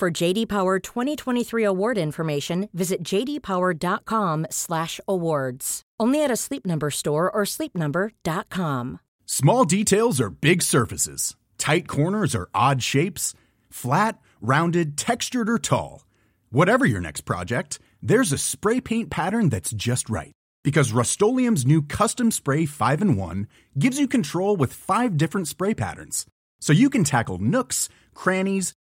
For JD Power 2023 award information, visit jdpower.com/awards. Only at a Sleep Number store or sleepnumber.com. Small details are big surfaces. Tight corners are odd shapes. Flat, rounded, textured, or tall. Whatever your next project, there's a spray paint pattern that's just right. Because Rust new Custom Spray 5 and 1 gives you control with five different spray patterns. So you can tackle nooks, crannies,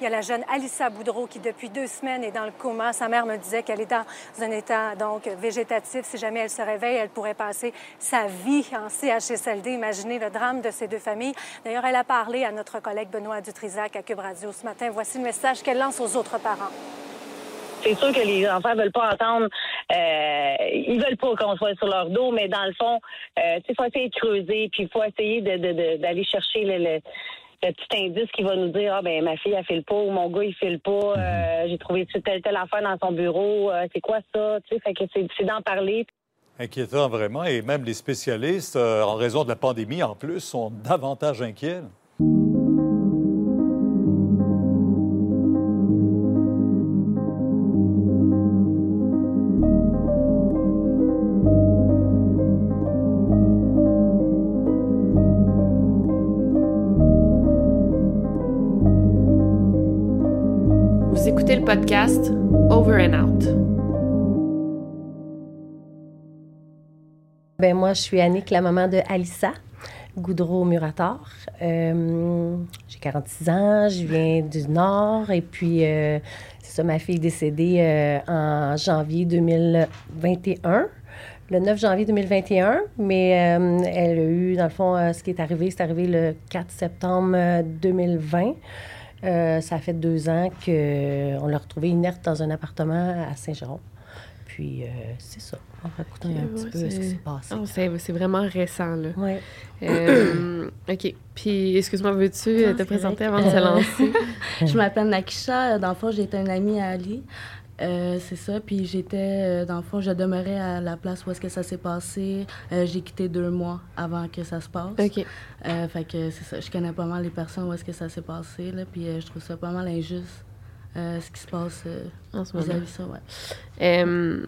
Il y a la jeune Alissa Boudreau qui, depuis deux semaines, est dans le coma. Sa mère me disait qu'elle est dans un état donc végétatif. Si jamais elle se réveille, elle pourrait passer sa vie en CHSLD. Imaginez le drame de ces deux familles. D'ailleurs, elle a parlé à notre collègue Benoît Dutrisac à Cube Radio ce matin. Voici le message qu'elle lance aux autres parents. C'est sûr que les enfants veulent pas entendre, euh, ils veulent pas qu'on soit sur leur dos, mais dans le fond, euh, il faut essayer de creuser, puis il faut essayer d'aller chercher le, le petit indice qui va nous dire ah ben ma fille elle file pas ou mon gars il file pas mhm. euh, j'ai trouvé telle telle affaire dans son bureau euh, c'est quoi ça tu sais fait que c'est d'en parler inquiétant vraiment et même les spécialistes euh, en raison de la pandémie en plus sont davantage inquiets podcast Over and Out. Ben moi, je suis Annick, la maman de Alissa Goudreau-Murator. Euh, j'ai 46 ans, je viens du Nord et puis euh, c'est ça, ma fille est décédée euh, en janvier 2021 le 9 janvier 2021, mais elle a eu, dans le fond, ce qui est arrivé, c'est arrivé le 4 septembre 2020. Euh, ça fait deux ans qu'on l'a retrouvée inerte dans un appartement à Saint-Jérôme. Puis, euh, c'est ça. On va écouter un petit peu ce qui s'est passé. Oh, c'est vraiment récent, là. Oui. Euh, OK. Puis, excuse-moi, veux-tu te présenter avant de se lancer? Je m'appelle Nakisha. Dans le fond, j'ai été une amie à Ali. Euh, c'est ça. Puis j'étais, euh, dans le fond, je demeurais à la place où est-ce que ça s'est passé. Euh, j'ai quitté deux mois avant que ça se passe. OK. fait que c'est ça. Je connais pas mal les personnes où est-ce que ça s'est passé. Là, puis je trouve ça pas mal injuste, ce qui se passe en ce moment. ça, ouais.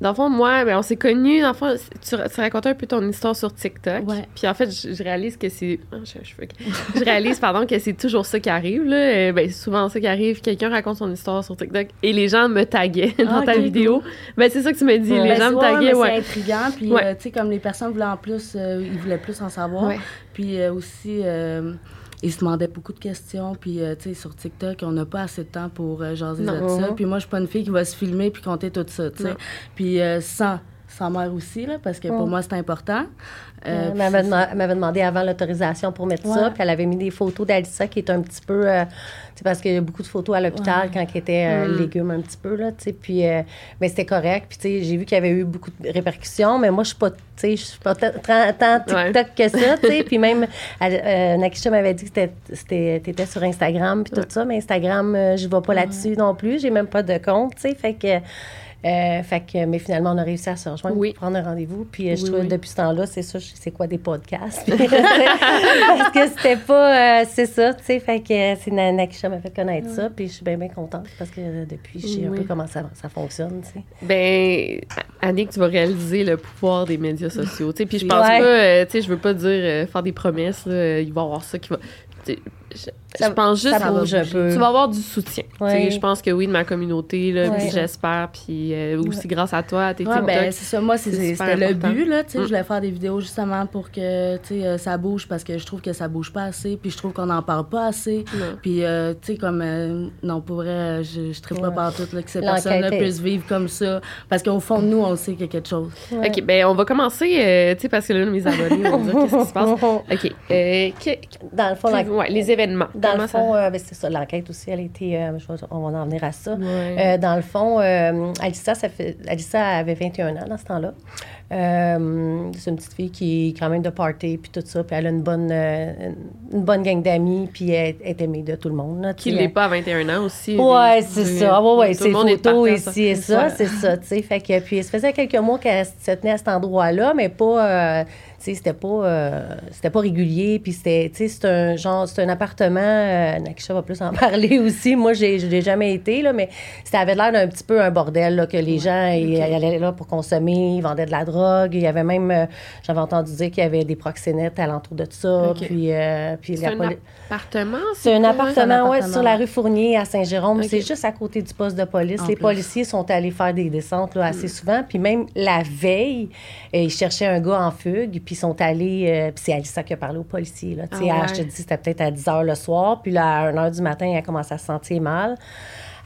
Dans le fond, moi, ben, on s'est connus. Dans le fond, tu, tu, racontais un peu ton histoire sur TikTok. Puis en fait, je, réalise que c'est. Oh, je, réalise, pardon, que c'est toujours ça qui arrive. Là. Euh, ben, c'est souvent ça qui arrive. Quelqu'un raconte son histoire sur TikTok et les gens me taguaient dans ah, ta vidéo. Ben, c'est ça que tu me dis. les gens me taguaient. Ouais. C'est intriguant. Puis, euh, tu sais, comme les personnes voulaient en plus, euh, ils voulaient plus en savoir. Puis aussi ils se demandaient beaucoup de questions. Puis, euh, tu sais, sur TikTok, on n'a pas assez de temps pour euh, jaser de ça. Puis moi, je suis pas une fille qui va se filmer puis compter tout ça, tu sais. Puis euh, sans, sans mère aussi, là, parce que pour moi, c'est important. Euh, elle m'avait demandé avant l'autorisation pour mettre ça, puis elle avait mis des photos d'Alissa qui est un petit peu. Euh, parce qu'il y a beaucoup de photos à l'hôpital quand elle était euh, mm. légume un petit peu, là, tu sais. Puis, euh, mais c'était correct. Puis, tu sais, j'ai vu qu'il y avait eu beaucoup de répercussions, mais moi, je suis pas, tu sais, je suis pas tant TikTok que ça, tu sais. puis même, Nakisha m'avait dit que tu étais sur Instagram, puis tout ça, mais Instagram, je ne vais pas là-dessus non plus. J'ai même pas de compte, tu sais. Fait que. Euh, fait que, mais finalement, on a réussi à se rejoindre pour prendre un rendez-vous. Puis euh, je trouve depuis ce temps-là, c'est ça, c'est quoi des podcasts. Parce que c'était pas. Euh, c'est ça, tu sais. Fait que c'est Nana qui m'a fait connaître ça. Puis je suis bien, bien contente parce que depuis, je sais un peu comment ça, ça fonctionne, tu sais. Ben, Annick, tu vas réaliser le pouvoir des médias sociaux. Tu sais, puis je pense pas, tu sais, je veux pas dire faire des promesses. il va y avoir ça qui va je, pense juste que tu vas avoir du soutien. Je pense que oui, de ma communauté, là, j'espère. Puis euh, aussi grâce à toi, à tes ouais, ben, c'est ça. Moi, c'était le but. Là, Je voulais faire des vidéos justement pour que euh, ça bouge parce que je trouve que ça bouge pas assez. Puis je trouve qu'on n'en parle pas assez. Puis, euh, tu sais, comme, non, pour vrai, je ne pas partout là, que ces personnes-là puissent vivre comme ça. Parce qu'au fond de nous, on sait qu'il y a quelque chose. OK, ben on va commencer, tu sais, parce que là, mes abonnés vont dire qu'est-ce qui se passe. OK. Dans le fond, les Dans le fond, euh, ben, c'est ça, l'enquête aussi, elle a été. Euh, on va en venir à ça. Euh, dans le fond, Alissa, ça fait, Alissa avait 21 ans dans ce temps-là. C'est une petite fille qui est quand même de party, puis tout ça. Puis elle a une bonne, une bonne gang d'amis, puis elle, est aimée de tout le monde. qui n'est pas à 21 ans aussi. Ouais, c'est ça. Ouais, ouais, c'est photos ici et ça, c'est ça, tu sais. Fait que, puis, ça faisait quelques mois qu'elle se tenait à cet endroit-là, mais pas c'était pas, euh, c'était pas régulier. Puis c'était, c'est un genre, c'est un appartement. Euh, Nakisha va plus en parler aussi. Moi, j'ai, je l'ai jamais été, là, mais ça avait l'air d'un petit peu un bordel, là, que les gens ils, allaient là pour consommer, ils vendaient de la drogue. Il y avait même, euh, j'avais entendu dire qu'il y avait des proxénètes alentour de ça. Puis, puis c'est un appartement? C'est un appartement, ouais, sur la rue Fournier à Saint-Jérôme. C'est juste à côté du poste de police. les policiers sont allés faire des descentes là, assez mm. souvent. Puis même la veille, ils cherchaient un gars en fugue puis ils sont allés. Euh, puis c'est Alissa qui a parlé aux policiers. Là. Ah je te dis, c'était peut-être à 10 h le soir. Puis là, à 1 h du matin, elle a commencé à se sentir mal.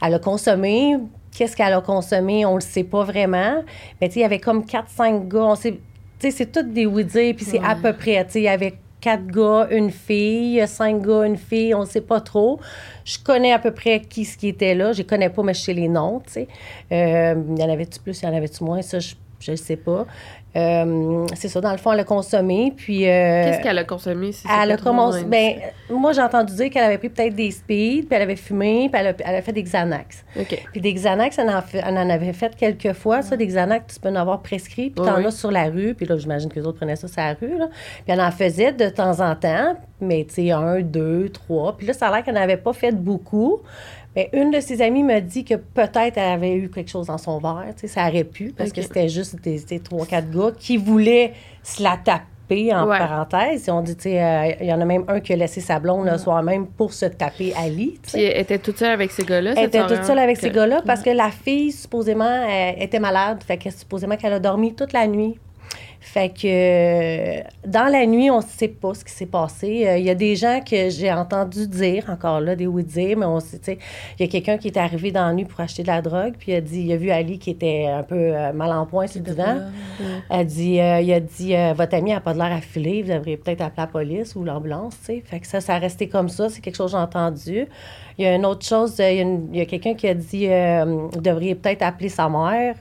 Elle a consommé. Qu'est-ce qu'elle a consommé? On ne le sait pas vraiment. Mais tu sais, il y avait comme 4-5 gars. On sait, c'est toutes des oui puis c'est à peu près. Tu sais, il y avait quatre gars, une fille, cinq gars, une fille, on ne sait pas trop. Je connais à peu près qui ce qui était là. Je ne connais pas, mais je sais les noms, tu sais. Euh, il y en avait-tu plus, il y en avait-tu moins? Ça, je ne sais pas. Euh, c'est ça, dans le fond, elle a consommé. Puis. Euh, Qu'est-ce qu'elle a consommé? Si elle a commencé. Ben, moi, j'ai entendu dire qu'elle avait pris peut-être des speed, puis elle avait fumé, puis elle a, elle a fait des Xanax. Puis des Xanax, elle en, elle en, avait fait quelques fois. Ça, des Xanax, tu peux en avoir prescrit, puis t'en as sur la rue. Puis là, j'imagine que les autres prenaient ça sur la rue. Là. Puis elle en faisait de temps en temps, mais tu sais, un, deux, trois. Puis là, ça a l'air qu'elle n'avait pas fait beaucoup. Mais une de ses amies m'a dit que peut-être elle avait eu quelque chose dans son verre. Ça aurait pu, parce que c'était juste des, trois, quatre gars qui voulaient se la taper en parenthèse. On dit, euh, il y en a même un qui a laissé sa blonde le soir même pour se taper Ali. Puis elle était toute seule avec ces gars-là? Elle était toute seule avec ces gars-là parce que la fille, supposément, était malade. Fait que supposément qu'elle a dormi toute la nuit. Fait que euh, dans la nuit, on ne sait pas ce qui s'est passé. Euh, il y a des gens que j'ai entendu dire, encore là, des oui dire, mais on sait, tu sais, il y a quelqu'un qui est arrivé dans la nuit pour acheter de la drogue, puis il a dit, il a vu Ali qui était un peu euh, mal en point sur le divan. Il a dit, il a dit, votre ami n'a pas de l'air affilé, vous devriez peut-être appeler la police ou l'ambulance, tu sais. Fait que ça, ça a resté comme ça, c'est quelque chose que j'ai entendu. Il y a une autre chose, il y a, quelqu'un qui a dit, vous devriez peut-être appeler sa mère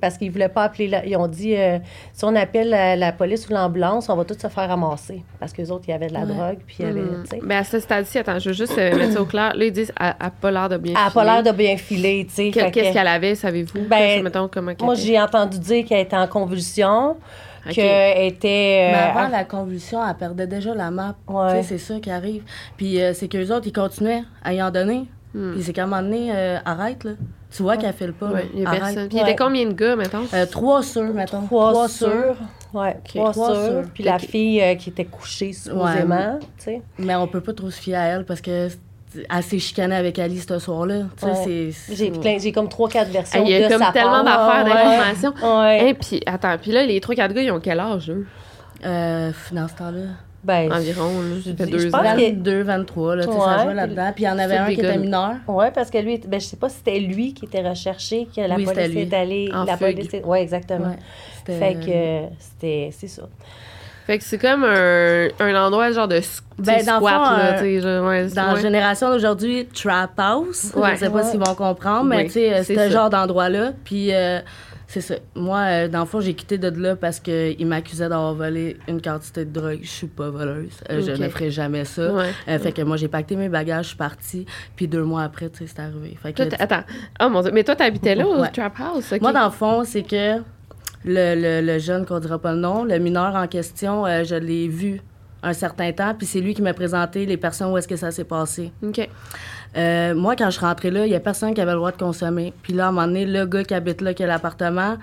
parce qu'ils ne voulaient pas appeler. ils ont dit euh, si on appelle la, police ou l'ambulance, on va tous se faire ramasser. Parce qu'eux autres, il y avait de la drogue. Puis il y avait, hmm. Mais à ce stade-ci, attends, je veux juste euh, mettre ça au clair. Là, ils disent elle n'a pas l'air de bien filer. Elle n'a pas l'air de bien filer. Qu'est-ce qu'elle avait, savez-vous? Ben, Moi, j'ai entendu dire qu'elle était en convulsion. qu'elle était. Euh, mais avant la convulsion, elle perdait déjà la map. C'est ça qui arrive. Puis c'est qu'eux autres, ils continuaient à y en donner. Hmm. Puis c'est qu'à un moment donné, arrête, là. Tu vois qu'elle file pas. il y a personne. Puis il y avait combien de gars, mettons? Euh, trois sûrs, mettons. Trois, sûrs. Oui, trois, sûrs. Puis la fille euh, qui était couchée, supposément. sais. Mais on peut pas trop se fier à elle parce que elle s'est chicanée avec Ali ce soir-là. J'ai comme trois, quatre versions. Il y a comme tellement d'affaires, d'informations. Et puis, attends, puis là, les trois, quatre gars, ils ont quel âge, eux? Euh, dans ce temps-là. Ben, Environ, ça fait deux ans. 22, 23, là, ça jouait là-dedans. Puis il y en avait un qui était mineur. Oui, parce que lui, ben, je sais pas si c'était lui qui était recherché, que la police est allée. la police Oui, exactement. fait que c'était, c'est ça. Fait que c'est comme un, un endroit genre de ben, dans squat, là, euh, Dans la génération d'aujourd'hui, trap house. Je sais pas s'ils vont comprendre, mais tu sais, c'est ce genre d'endroit-là. Puis euh, c'est ça. Moi, euh, dans le fond, j'ai quitté de là parce qu'il m'accusait d'avoir volé une quantité de drogue. Je suis pas voleuse. Euh, je ne ferai jamais ça. Euh, fait que moi, j'ai pacté mes bagages, je suis partie. Puis deux mois après, tu sais, c'est arrivé. Fait que, attends. Oh mon Dieu. Mais toi, t'habitais là au Trap House? Moi, dans le fond, c'est que le, le, jeune, qu'on dira pas le nom, le mineur en question, je l'ai vu un certain temps. Puis c'est lui qui m'a présenté les personnes où est-ce que ça s'est passé. OK. Euh, moi, quand je suis rentrée là, il n'y a personne qui avait le droit de consommer. Puis là, à un moment donné, le gars qui habite là, qui a l'appartement,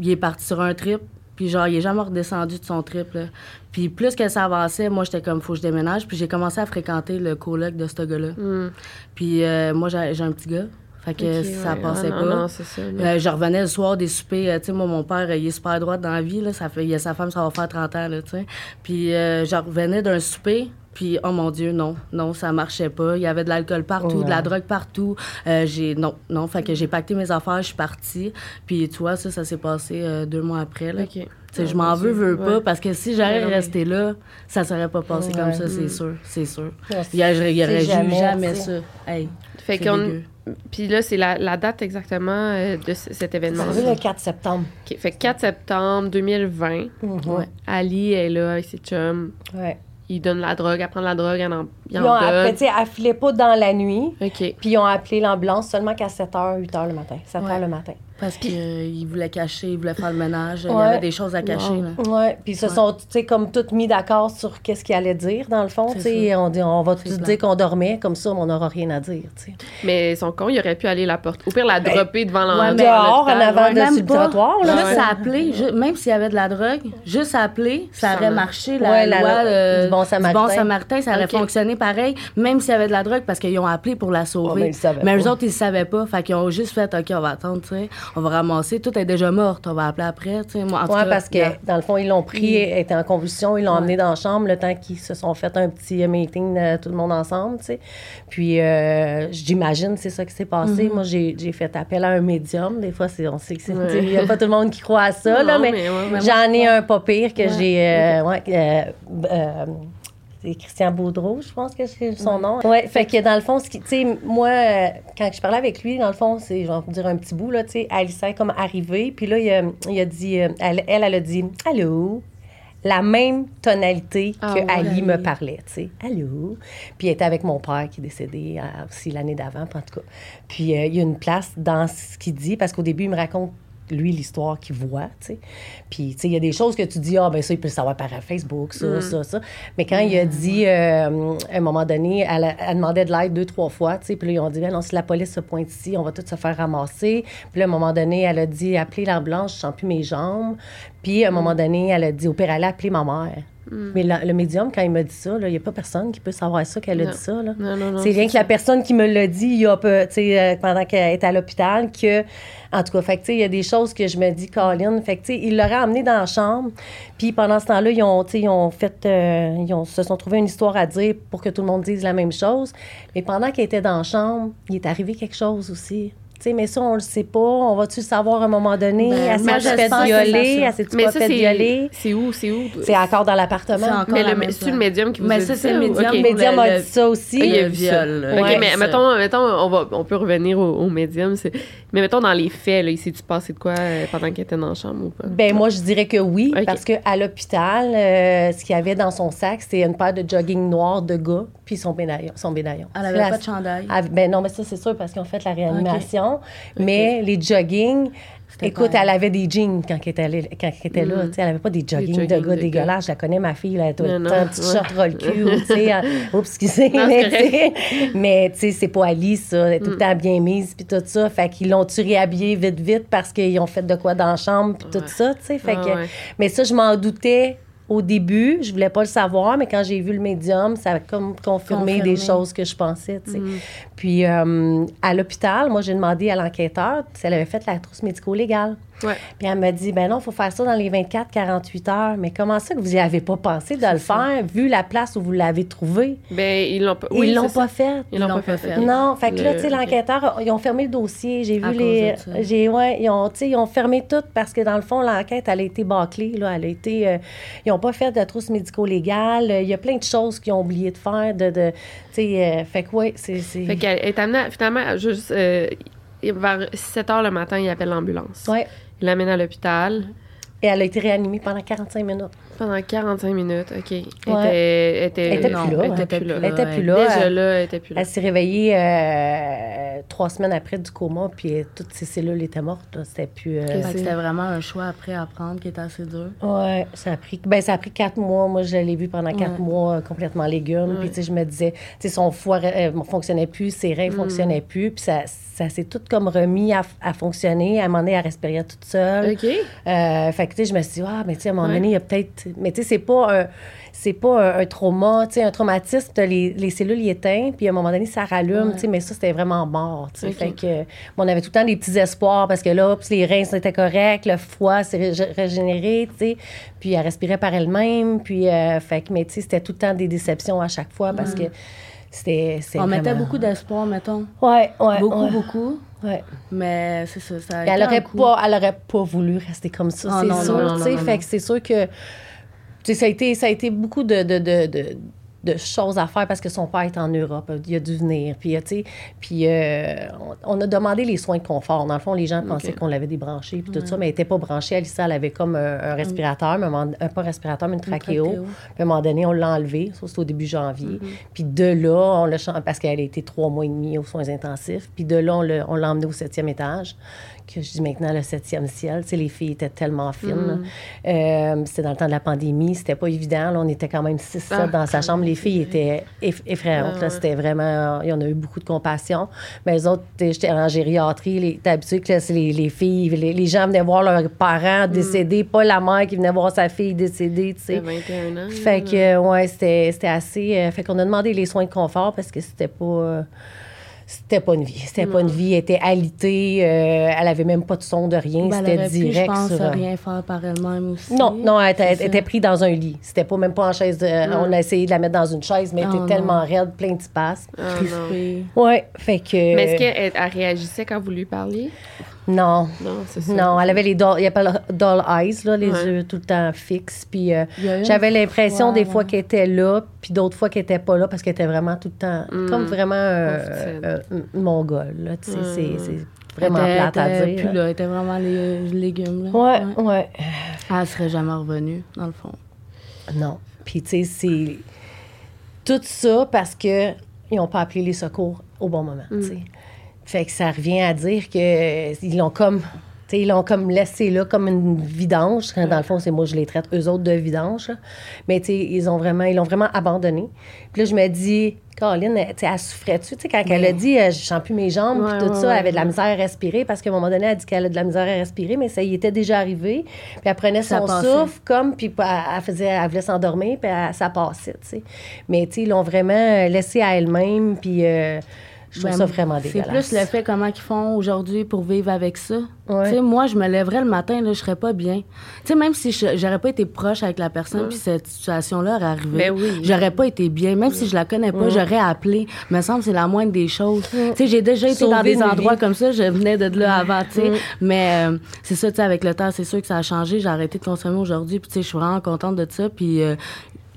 il est parti sur un trip. Puis genre, il est jamais redescendu de son trip, là. Puis plus que ça avançait, moi, j'étais comme, faut que je déménage. Puis j'ai commencé à fréquenter le coloc de ce gars-là. Hmm. Puis euh, moi, j'ai un petit gars. Fait que ça ouais. passait Ah, pas. non, ça. Euh, je revenais le soir des soupers. euh, tu sais, moi, mon père, il est super droit dans la vie. Là, ça fait, il a sa femme, ça va faire 30 ans. Là, tu sais. Puis euh, je revenais d'un souper. Puis, oh mon Dieu, non, non, ça marchait pas. Il y avait de l'alcool partout, de la drogue partout. Euh, j'ai, non, non. Fait que j'ai pacté mes affaires, je suis partie. Puis, tu vois, ça, ça s'est passé euh, deux mois après. Là. OK. Tu sais, je m'en veux, veux pas, Ouais. parce que si j'aurais Ouais, resté là, ça serait pas passé comme ça, c'est sûr, c'est sûr. Ouais, Il y aurait jamais, jamais, ça. Hey, Fait qu'on. Puis là, c'est la, la date exactement euh, de cet événement. C'est le 4 septembre. OK. Fait que 4 septembre 2020, Mhm. Ouais. Ali est là avec ses chums. Ouais. Il donne la drogue, elle prend la drogue, elle en, Ils ont appelé, donne. tu sais, elle filait pas dans la nuit. OK. Puis ils ont appelé l'ambulance seulement qu'à 7h, 8h le matin. 7h Ouais. le matin. Parce qu'il voulait cacher, il voulait faire le ménage. Il y Ouais. avait des choses à cacher. Wow. là. Ouais, puis ils se Ouais. sont, tu sais, comme toutes mis d'accord sur qu'est-ce qu'ils allaient dire, dans le fond, tu sais. On, dit- on va clair. dire qu'on dormait, comme ça, on n'aura rien à dire, tu sais. Mais son con, il aurait pu aller la porte. Au pire, la dropper devant ouais, l'endroit. mais Dehors, en avant de Même sur trottoir, là. Juste Ouais. à appeler, même s'il y avait de la drogue, juste à appeler, ça aurait marché. La Ouais, la- loi euh, du bon Samaritain. Samaritain, ça aurait fonctionné pareil, même s'il y avait de la drogue, parce qu'ils ont appelé pour la Ouais, sauver. mais ils pas. eux autres, ils ne savaient pas. Fait qu'ils ont juste fait, OK, on va attendre, tu sais. On va ramasser. Tout est déjà morte. On va appeler après, tu sais. Moi, en Ouais, cas, parce que, dans le fond, ils l'ont pris, elle était en convulsion, ils l'ont Ouais. emmené dans la chambre le temps qu'ils se sont fait un petit euh, meeting, euh, tout le monde ensemble, tu sais. Puis, euh, j'imagine, c'est ça qui s'est passé. Mm-hmm. Moi, j'ai fait appel à un médium. Des fois, on sait que c'est. Ouais. Il n'y a pas tout le monde qui croit à ça, là, mais, j'en ai un pas pire que j'ai. euh, c'est Christian Baudreau, je pense que c'est son nom. Ouais, fait que dans le fond, ce qui, tu sais, moi, euh, quand je parlais avec lui, dans le fond, c'est, je vais vous dire un petit bout, là, tu sais, Alice est comme arrivée, puis là, il a, il a dit, euh, elle, elle, elle a dit, allô, la même tonalité Ah que. Ali me parlait, tu sais, allô. Puis elle était avec mon père qui est décédé euh, aussi l'année d'avant, puis en tout cas. Puis euh, il y a une place dans ce qu'il dit, parce qu'au début, il me raconte lui l'histoire qu'il voit, tu sais. Puis, tu sais, il y a des choses que tu dis, ah, ben ça, il peut le savoir par Facebook, ça, ça, ça. Mais quand il a dit, euh, à un moment donné, elle, a- elle demandait de l'aide deux, trois fois, tu sais. Puis là, ils ont dit, ben non, si la police se pointe ici, on va tous se faire ramasser. Puis là, à un moment donné, elle a dit, appelez l'ambulance, je sens plus mes jambes. Puis, à un moment donné, elle a dit, au pire, allez appeler ma mère. Mais la- le médium, quand il m'a dit ça, il n'y a pas personne qui peut savoir ça qu'elle a Non. dit ça. Là. Non, non, non, c'est rien que la personne qui me l'a dit il y a peu, euh, pendant qu'elle était à l'hôpital que en tout cas fait il y a des choses que je me dis Colin fait que il l'aurait emmené dans la chambre puis pendant ce temps-là ils ont ils ont fait euh, ils ont, se sont trouvé une histoire à dire pour que tout le monde dise la même chose mais pendant qu'elle était dans la chambre il est arrivé quelque chose aussi tu sais, mais ça, on le sait pas. On va-tu le savoir à un moment donné? Ben, elle s'est fait violer? c'est ça. Elle Mais pas ça, fait violer? c'est. Où? C'est où? C'est encore dans l'appartement. C'est encore Mais c'est le médium qui vous Mais a ça, dit c'est le médium. OK. Le médium le- a dit ça aussi. Il y a viol, ça. là. OK, Ouais, mais ça. mettons, mettons on, va, on peut revenir au, au médium. Mais mettons, dans les faits, là, il s'est-tu passé de quoi euh, pendant qu'elle était dans la chambre ou pas? Ben moi, je dirais que oui, parce qu'à l'hôpital, euh, ce qu'il y avait dans son sac, c'était une paire de jogging noirs de gars, puis son médaillon. Son médaillon. Elle avait La- pas de chandail. Ah, ben non, mais ça, c'est sûr, parce qu'ils ont fait la réanimation. Mais les jogging, écoute, elle avait des jeans quand elle était, allée- quand elle était là. sais, Elle avait pas des jogging, jogging de gars dégueulasses. Je la connais, ma fille, elle a tout le Non, temps, non, un petit short roll cul, tu sais. elle- Oups, excusez. Non, mais, c'est tu sais, c'est pas Ali, ça. Elle est Mm. tout le temps bien mise, puis tout ça. Fait qu'ils l'ont-tu réhabillée vite, vite parce qu'ils ont fait de quoi dans la chambre, puis tout ça, tu sais? Fait Ah, que, ouais. Mais ça, je m'en doutais au début. Je voulais pas le savoir, mais quand j'ai vu le médium, ça a comme confirmé, Confirmé. des choses que je pensais. Mm. Puis euh, à l'hôpital, moi, j'ai demandé à l'enquêteur si elle avait fait la trousse médico-légale. Ouais. Puis elle m'a dit, ben non, il faut faire ça dans les 24-48 heures. Mais comment ça que vous n'y avez pas pensé de le faire, vu la place où vous l'avez trouvé? Ben, ils l'ont pas. Ils oui, l'ont c'est pas fait. Ils l'ont pas fait. fait. Non, fait que là, tu sais, l'enquêteur, ils ont fermé le dossier. J'ai À vu les. J'ai, ouais, ils ont, tu sais, ils ont fermé tout parce que dans le fond, l'enquête, elle a été bâclée. Là, elle a été. euh, ils n'ont pas fait de trousse médico-légale. Il y a plein de choses qu'ils ont oublié de faire. De, de, tu sais, euh, fait que, ouais, c'est. Qu'elle est amenée, finalement, juste euh, vers 7 h le matin, il appelle l'ambulance. Ouais. Il l'amène à l'hôpital. Et elle a été réanimée pendant 45 minutes. Pendant 45 minutes, OK. Elle était, était, était, non, plus là. Elle était plus là. Elle était plus là. Déjà là, elle était plus là. Elle s'est réveillée euh, trois semaines après du coma, puis toutes ses cellules étaient mortes. C'était plus. Euh... C'était vraiment un choix après à prendre qui était assez dur. Oui, ça a pris. Ben, ça a pris quatre mois. Moi, je l'ai vu pendant quatre mois euh, complètement légume. Puis, tu sais, je me disais, tu sais, son foie ne fonctionnait plus, ses reins ne mm. fonctionnaient plus. Puis, ça, ça s'est tout comme remis à, à, fonctionner. À un moment donné, elle respirait toute seule. OK. Euh, fait que, tu sais, je me suis dit, ah, mais tu sais, à un moment donné, il y a peut-être. Mais, tu sais, c'est pas un c'est pas un, trauma, tu sais, un traumatisme, les, les cellules y éteignent, puis à un moment donné, ça rallume, tu sais, mais ça, c'était vraiment mort, tu sais. Fait que, on avait tout le temps des petits espoirs parce que là, les reins étaient corrects, le foie s'est régénéré, tu sais, puis elle respirait par elle-même, puis, euh, fait que, mais tu sais, c'était tout le temps des déceptions à chaque fois parce que c'était. On mettait beaucoup d'espoir, mettons. Ouais, ouais. Beaucoup, beaucoup. Ouais. Mais c'est ça, ça elle aurait, pas, elle aurait pas voulu rester comme ça, ah c'est sûr, tu sais. Fait que c'est sûr que ça a, été, ça a été beaucoup de, de, de, de choses à faire parce que son père est en Europe. Il a dû venir. Puis, tu puis euh, on, a demandé les soins de confort. Dans le fond, les gens pensaient qu'on l'avait débranché puis tout ça, mais elle n'était pas branchée. Alissa, elle avait comme un, respirateur, mais un, pas un respirateur, mais une trachéo. Puis à un moment donné, on l'a enlevé. Ça, c'était au début janvier. Mm-hmm. Puis de là, on l'a parce qu'elle a été trois mois et demi aux soins intensifs. Puis de là, on l'a emmené au septième étage que je dis maintenant le septième ciel. Tu sais, les filles étaient tellement fines. Mm. Euh, c'était dans le temps de la pandémie, c'était pas évident. Là, on était quand même six, sept ah, dans sa chambre. Les filles étaient effrayantes. Ah, c'était vraiment... Il y en a eu beaucoup de compassion. Mais les autres, j'étais en gériatrie. D'habitude, les, les filles, les, gens venaient voir leurs parents mm. décédés, pas la mère qui venait voir sa fille décédée, tu sais. 21 ans. Fait que, ouais, c'était assez... Euh, fait qu'on a demandé les soins de confort parce que c'était pas... Euh, c'était pas une vie. C'était pas une vie. Elle était alitée. Euh, elle avait même pas de son de rien. Ben, c'était direct. Pu, je pense, sur... rien faire par elle-même aussi. Non, non, elle, était, prise dans un lit. C'était pas même pas en chaise. On a essayé de la mettre dans une chaise, mais elle était oh, tellement raide, plein de spasmes. Oh, ouais, fait que. Mais est-ce qu'elle réagissait quand vous lui parliez? Non. Non, c'est ça. Non, elle avait les doll, il appelle doll eyes, là, les yeux tout le temps fixes. Puis euh, j'avais l'impression des fois qu'elle était là, puis d'autres fois qu'elle était pas là parce qu'elle était vraiment tout le temps, mm. comme vraiment euh, mongole, là, tu sais, c'est mm. vraiment plate à dire. Puis là, elle était vraiment les légumes, là. Ouais, ouais. Elle serait jamais revenue, dans le fond. Non. Puis, tu sais, c'est tout ça parce que ils n'ont pas appelé les secours au bon moment, tu sais. Mm. Fait que ça revient à dire qu'ils l'ont comme ils l'ont comme laissé là comme une vidange. Dans le fond, c'est moi, je les traite, eux autres, de vidange. Mais ils ont vraiment, ils l'ont vraiment abandonné. Puis là, je me dis, Caroline, elle souffrait-tu? Quand elle a dit, euh, je sens plus mes jambes, puis tout ça, elle avait de la misère à respirer, parce qu'à un moment donné, elle a dit qu'elle a de la misère à respirer, mais ça y était déjà arrivé. Puis elle prenait son souffle, comme, puis elle, faisait, elle voulait s'endormir, puis ça passait, sais. Mais, tu sais, ils l'ont vraiment laissé à elle-même, puis... Euh, je trouve ça vraiment dégueulasse. C'est plus le fait comment ils font aujourd'hui pour vivre avec ça. moi, je me lèverais le matin, là, je serais pas bien. sais, même si j'aurais pas été proche avec la personne, puis cette situation-là aurait arrivé, ben oui. j'aurais pas été bien. Même si je la connais pas, j'aurais appelé. Me semble c'est la moindre des choses. j'ai déjà été dans des endroits comme ça. Je venais de là avant, Mais euh, c'est ça, tu avec le temps, c'est sûr que ça a changé. J'ai arrêté de consommer aujourd'hui, puis je suis vraiment contente de ça. Puis euh,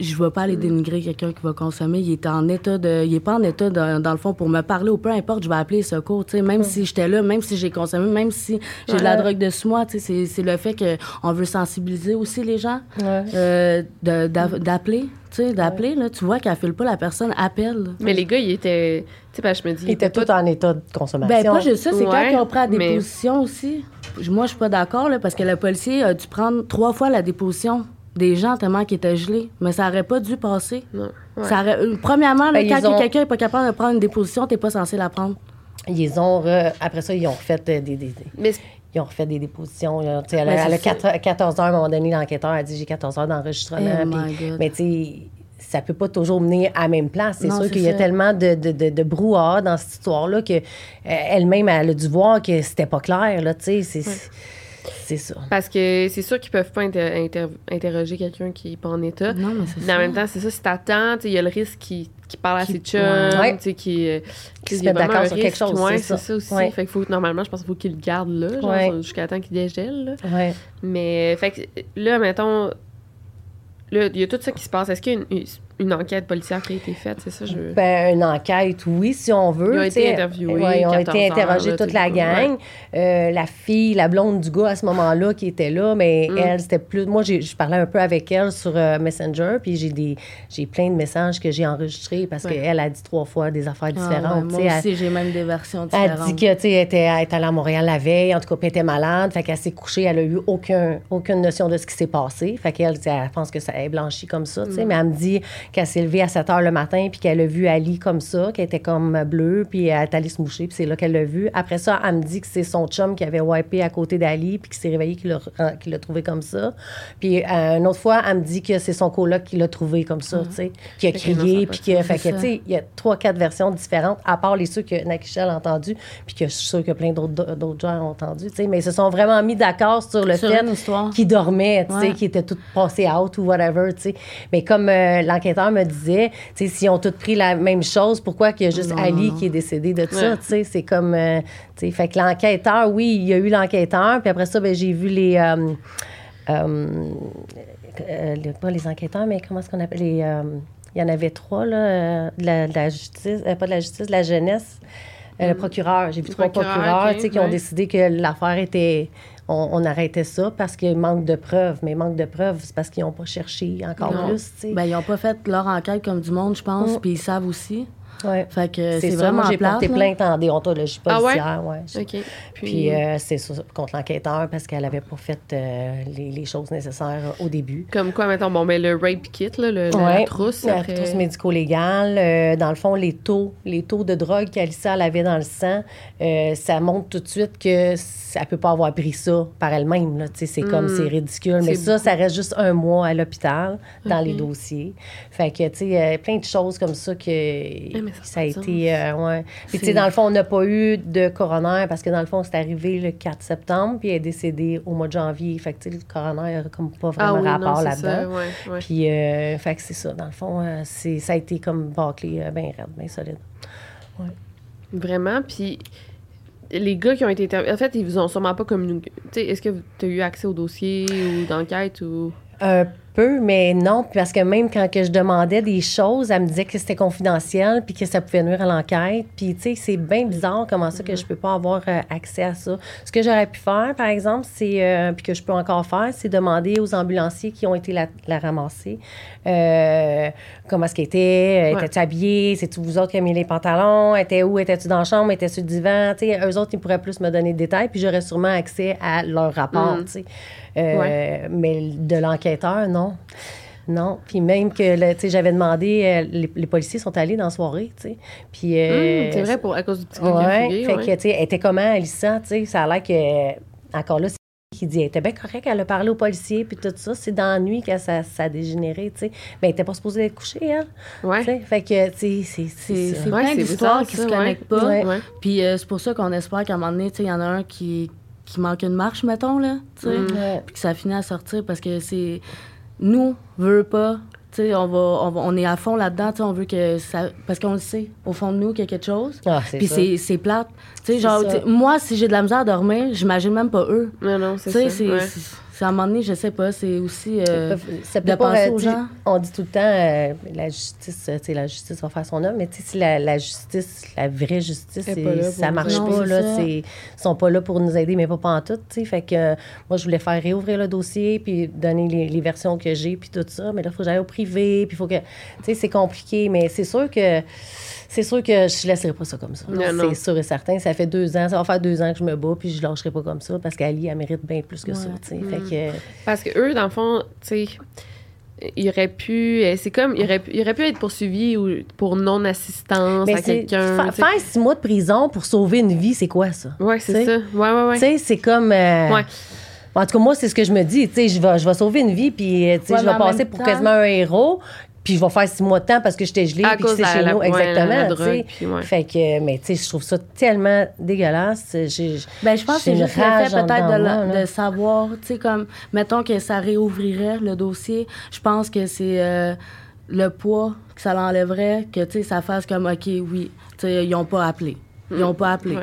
je ne vais pas aller dénigrer quelqu'un qui va consommer. Il est en état de. Il est pas en état, dans le fond, pour me parler ou peu importe, je vais appeler les secours. Même si j'étais là, même si j'ai consommé, même si j'ai de la drogue dessus moi, c'est le fait qu'on veut sensibiliser aussi les gens, euh, d'appeler. Tu sais, d'appeler, là, tu vois qu'elle file pas, la personne appelle. Mais les gars, ils étaient. Tu sais, je me dis. Ils étaient tout en état de consommation. Ben, pas juste ça, c'est quand ils ont pris la déposition aussi. Moi, je suis pas d'accord, là, parce que le policier a dû prendre trois fois la déposition des gens tellement qui étaient gelés. Mais ça aurait pas dû passer. Non. Ça euh, premièrement, ben, quand quelqu'un n'est pas capable de prendre une déposition, tu n'es pas censé la prendre. Ils ont après ça, ils ont refait euh, des, des, ils ont refait des dépositions. elle, a 14 heures à un moment donné, l'enquêteur a dit j'ai 14 heures d'enregistrement. Oh mais tu ça peut pas toujours mener à la même place. C'est sûr qu'il y a tellement de, de, de, brouhaha dans cette histoire-là qu'elle euh, elle a dû voir que c'était pas clair. Là, c'est, c'est ça. Parce que c'est sûr qu'ils peuvent pas interroger quelqu'un qui n'est pas en état. Non, mais c'est ça. en même temps, c'est ça, si t'attends, il y a le risque qui, qui parle à ses chums, sais, qui, euh, qui se met d'accord sur quelque chose. Ouais, c'est ça. aussi. Fait que faut, normalement, je pense qu'il faut qu'il le garde là, jusqu'à temps qu'il dégèle. Ouais. Mais, fait que là, mettons, là, il y a tout ça qui se passe. Est-ce qu'il y a une, une enquête policière qui a été faite, c'est ça? Je... Ben, une enquête, oui, si on veut. Ils ont été interviewés. ils ont été interrogés toute la gang. Euh, la fille, la blonde du gars à ce moment-là qui était là, mais mm. elle, c'était plus. Moi, je parlais un peu avec elle sur euh, Messenger, puis j'ai des j'ai plein de messages que j'ai enregistrés parce qu'elle a dit trois fois des affaires ah, différentes. moi aussi, j'ai même des versions différentes. Elle dit que, tu sais, elle était, allée à Montréal la veille, en tout cas, elle était malade, fait qu'elle s'est couchée, elle a eu aucun, aucune notion de ce qui s'est passé. Fait qu'elle, elle pense que ça est blanchi comme ça, tu sais, mm. mais elle me dit qu'elle s'est levée à 7 heures le matin, puis qu'elle a vu Ali comme ça, qu'elle était comme bleue, puis elle est allée se moucher, puis c'est là qu'elle l'a vu. Après ça, elle me dit que c'est son chum qui avait wipé à côté d'Ali, puis qui s'est réveillé, qui l'a trouvé comme ça. Puis euh, une autre fois, elle me dit que c'est son coloc qui l'a trouvé comme ça, tu sais, qui a crié, puis qui a. Fait que, tu sais, il y a trois, quatre versions différentes, à part les ceux que Nakishel a entendu, puis que je suis sûre que plein d'autres gens ont entendu, tu sais. Mais ils se sont vraiment mis d'accord sur le fait qu'ils dormaient, tu sais, qu'ils étaient tous passés out ou whatever, tu sais. Mais comme euh, l'enquêteur me disait, tu sais, s'ils ont tous pris la même chose, pourquoi qu'il y a juste Ali qui est décédé de ça, tu sais? C'est comme. Euh, tu sais, fait que l'enquêteur, oui, il y a eu l'enquêteur, puis après ça, ben, j'ai vu les. Euh, pas les enquêteurs, mais comment est-ce qu'on appelle les. il y en avait trois, là, de la, justice, pas de la justice, de la jeunesse. le mm. procureur, j'ai vu trois procureurs qui ont décidé que l'affaire était on, arrêtait ça parce qu'il manque de preuves. Mais manque de preuves, c'est parce qu'ils n'ont pas cherché encore plus. Ben, ils n'ont pas fait leur enquête comme du monde, je pense, mm. puis ils savent aussi. Ouais. Fait que c'est vraiment J'ai porté plainte en déontologie policière. Ah ouais? ouais. OK. Puis, euh, c'est contre l'enquêteur parce qu'elle n'avait pas fait euh, les, choses nécessaires au début. Comme quoi, mettons, bon, mais ben, le rape kit, là, le, la trousse. La trousse médico-légale. Euh, dans le fond, les taux, les taux de drogue qu'Alissa avait dans le sang, ça montre tout de suite que elle peut pas avoir pris ça par elle-même. C'est comme, hmm. c'est ridicule. Mais ça, ça reste juste un mois à l'hôpital dans les dossiers. Fait que, tu sais, plein de choses comme ça que ça, a été. Euh, ouais. Puis, tu sais, dans le fond, on n'a pas eu de coroner parce que, dans le fond, c'est arrivé le 4 septembre, puis elle est décédée au mois de janvier. Fait que, tu sais, le coroner n'a comme pas vraiment ah rapport là-dedans. Puis, euh, fait que c'est ça. Dans le fond, euh, c'est, ça a été comme bâclé bien raide, bien solide. Ouais. Vraiment. Puis, les gars qui ont été En fait, ils vous ont sûrement pas communiqué. Est-ce que tu as eu accès au dossier ou d'enquête ou? Peu, mais non, parce que même quand que je demandais des choses, elle me disait que c'était confidentiel puis que ça pouvait nuire à l'enquête. Puis, tu sais, c'est bien bizarre comment ça que je peux pas avoir euh, accès à ça. Ce que j'aurais pu faire, par exemple, c'est, euh, puis que je peux encore faire, c'est demander aux ambulanciers qui ont été la, ramasser euh, comment est-ce qu'elle était, était-tu habillée, c'est-tu vous autres qui avez mis les pantalons, était où, était-tu dans la chambre, était-tu sur le divan, tu sais, eux autres, ils pourraient plus me donner des détails, puis j'aurais sûrement accès à leur rapport, mm. tu sais. Euh, mais de l'enquêteur, non. Non. Puis même que, tu sais, j'avais demandé, euh, les, policiers sont allés dans la soirée, tu sais. Puis. Euh, hum, c'est vrai, pour, à cause du petit ouais, fait que, tu sais, elle était comment, Alissa, tu sais, ça a l'air que. Encore là, qui dit, elle était bien correcte, elle a parlé aux policiers, puis tout ça. C'est dans la nuit que ça, ça a dégénéré, tu sais. Mais elle n'était pas supposée être couchée, elle. Ouais. Fait que, tu sais, c'est C'est plein d'histoires qui se connectent pas. Puis c'est pour ça qu'on espère qu'à un moment donné, tu sais, il y en a un qui qui manque une marche, mettons, là, tu sais, mm. puis que ça finit à sortir parce que c'est... Nous, veut pas, tu sais, on, va, on, est à fond là-dedans, tu sais, on veut que ça... Parce qu'on le sait, au fond de nous, qu'il y a quelque chose. Ah, puis c'est plate. Tu sais, genre, moi, si j'ai de la misère à dormir, j'imagine même pas eux. Non, non, c'est ça. c'est à un moment donné, je sais pas, c'est aussi euh, de penser aux gens. On dit tout le temps, euh, la justice, tu sais, la justice va faire son œuvre, mais tu sais, si la, justice, la vraie justice, ça marche pas, là, ils sont pas là pour nous aider, mais pas, pas en tout, tu sais. Fait que euh, moi, je voulais faire réouvrir le dossier, puis donner les, versions que j'ai, puis tout ça, mais là, il faut que j'aille au privé, puis il faut que, tu sais, c'est compliqué, mais c'est sûr que c'est sûr que je ne laisserai pas ça comme ça. C'est sûr et certain. Ça fait deux ans, ça va faire deux ans que je me bats, puis je ne lâcherai pas comme ça parce qu'Ali, elle mérite bien plus que ça. Fait mm. que... Parce que eux, dans le fond, tu sais, il aurait pu. Euh, c'est comme. Il aurait, il aurait pu être poursuivi pour non-assistance à quelqu'un. faire six mois de prison pour sauver une vie, c'est quoi ça? Oui, c'est ça. Ouais, ouais, ouais. Tu sais, c'est comme. Euh, ouais. En tout cas, moi, c'est ce que je me dis. Tu sais, je vais, je vais sauver une vie, puis euh, tu sais, je vais passer pour quasiment un héros. Puis je vais faire six mois de temps parce que j'étais gelée puis c'est chez nous. Exactement. Fait que, mais tu sais, je trouve ça tellement dégueulasse. ben, je pense que c'est juste le fait peut-être de, savoir, tu sais, comme, mettons que ça réouvrirait le dossier. Je pense que c'est euh, le poids que ça l'enlèverait, que, tu sais, ça fasse comme, OK, oui, tu sais, ils n'ont pas appelé. Ils n'ont pas appelé.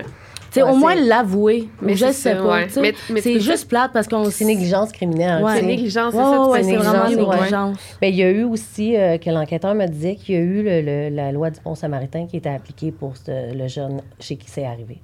Au moins l'avouer. Mais je sais pas. C'est juste plate parce qu'on. C'est négligence criminelle. C'est négligence, c'est ça. c'est vraiment négligence. Ben, il y a eu aussi, euh, que l'enquêteur me disait qu'il y a eu la loi du pont samaritain qui était appliquée pour le jeune chez qui c'est arrivé.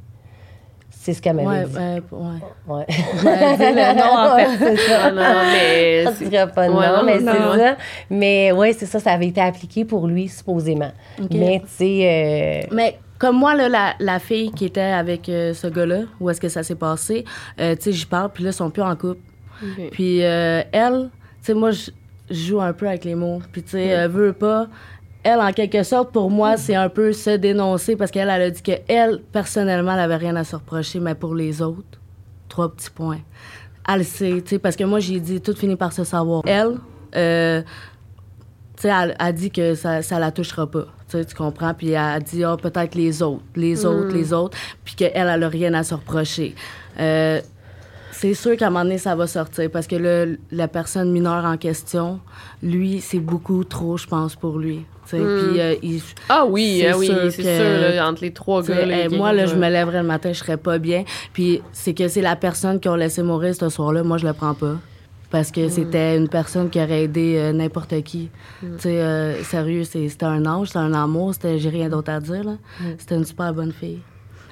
C'est ce qu'elle m'avait dit. Ouais, ouais. ouais. le nom, en fait. c'est ça. Non, mais... Dirait pas non, mais c'est ça. Mais oui, c'est ça, ça avait été appliqué pour lui, supposément. Mais, tu sais... Euh, mais comme moi, là, la, la, fille qui était avec euh, ce gars-là, où est-ce que ça s'est passé, euh, tu sais, j'y parle, puis là, ils sont plus en couple. Puis elle, tu sais, moi, je joue un peu avec les mots. Puis, tu sais, elle veut pas elle, en quelque sorte, pour moi, c'est un peu se dénoncer parce qu'elle, elle a dit qu'elle, personnellement, elle n'avait rien à se reprocher, mais pour les autres, trois petits points. Elle sait, tu sais, parce que moi, j'ai dit, tout finit par se savoir. Elle, euh, tu sais, elle a dit que ça, ça la touchera pas. Tu comprends? Puis elle a dit, oh, peut-être les autres, les autres, mm. les autres, puis qu'elle, elle n'a rien à se reprocher. Euh, c'est sûr qu'à un moment donné, ça va sortir parce que le, la personne mineure en question, lui, c'est beaucoup trop, je pense, pour lui. Hmm. Puis, euh, ah oui, c'est ah oui, c'est sûr, entre les trois gars. moi, là, je me lèverais le matin, je serais pas bien. Puis c'est que c'est la personne qui a laissé mourir ce soir-là, moi, je le prends pas. Parce que hmm. c'était une personne qui aurait aidé euh, n'importe qui. Hmm. Tu sais, euh, sérieux, c'était un ange, c'était un amour, j'ai rien d'autre à dire. C'était une super bonne fille.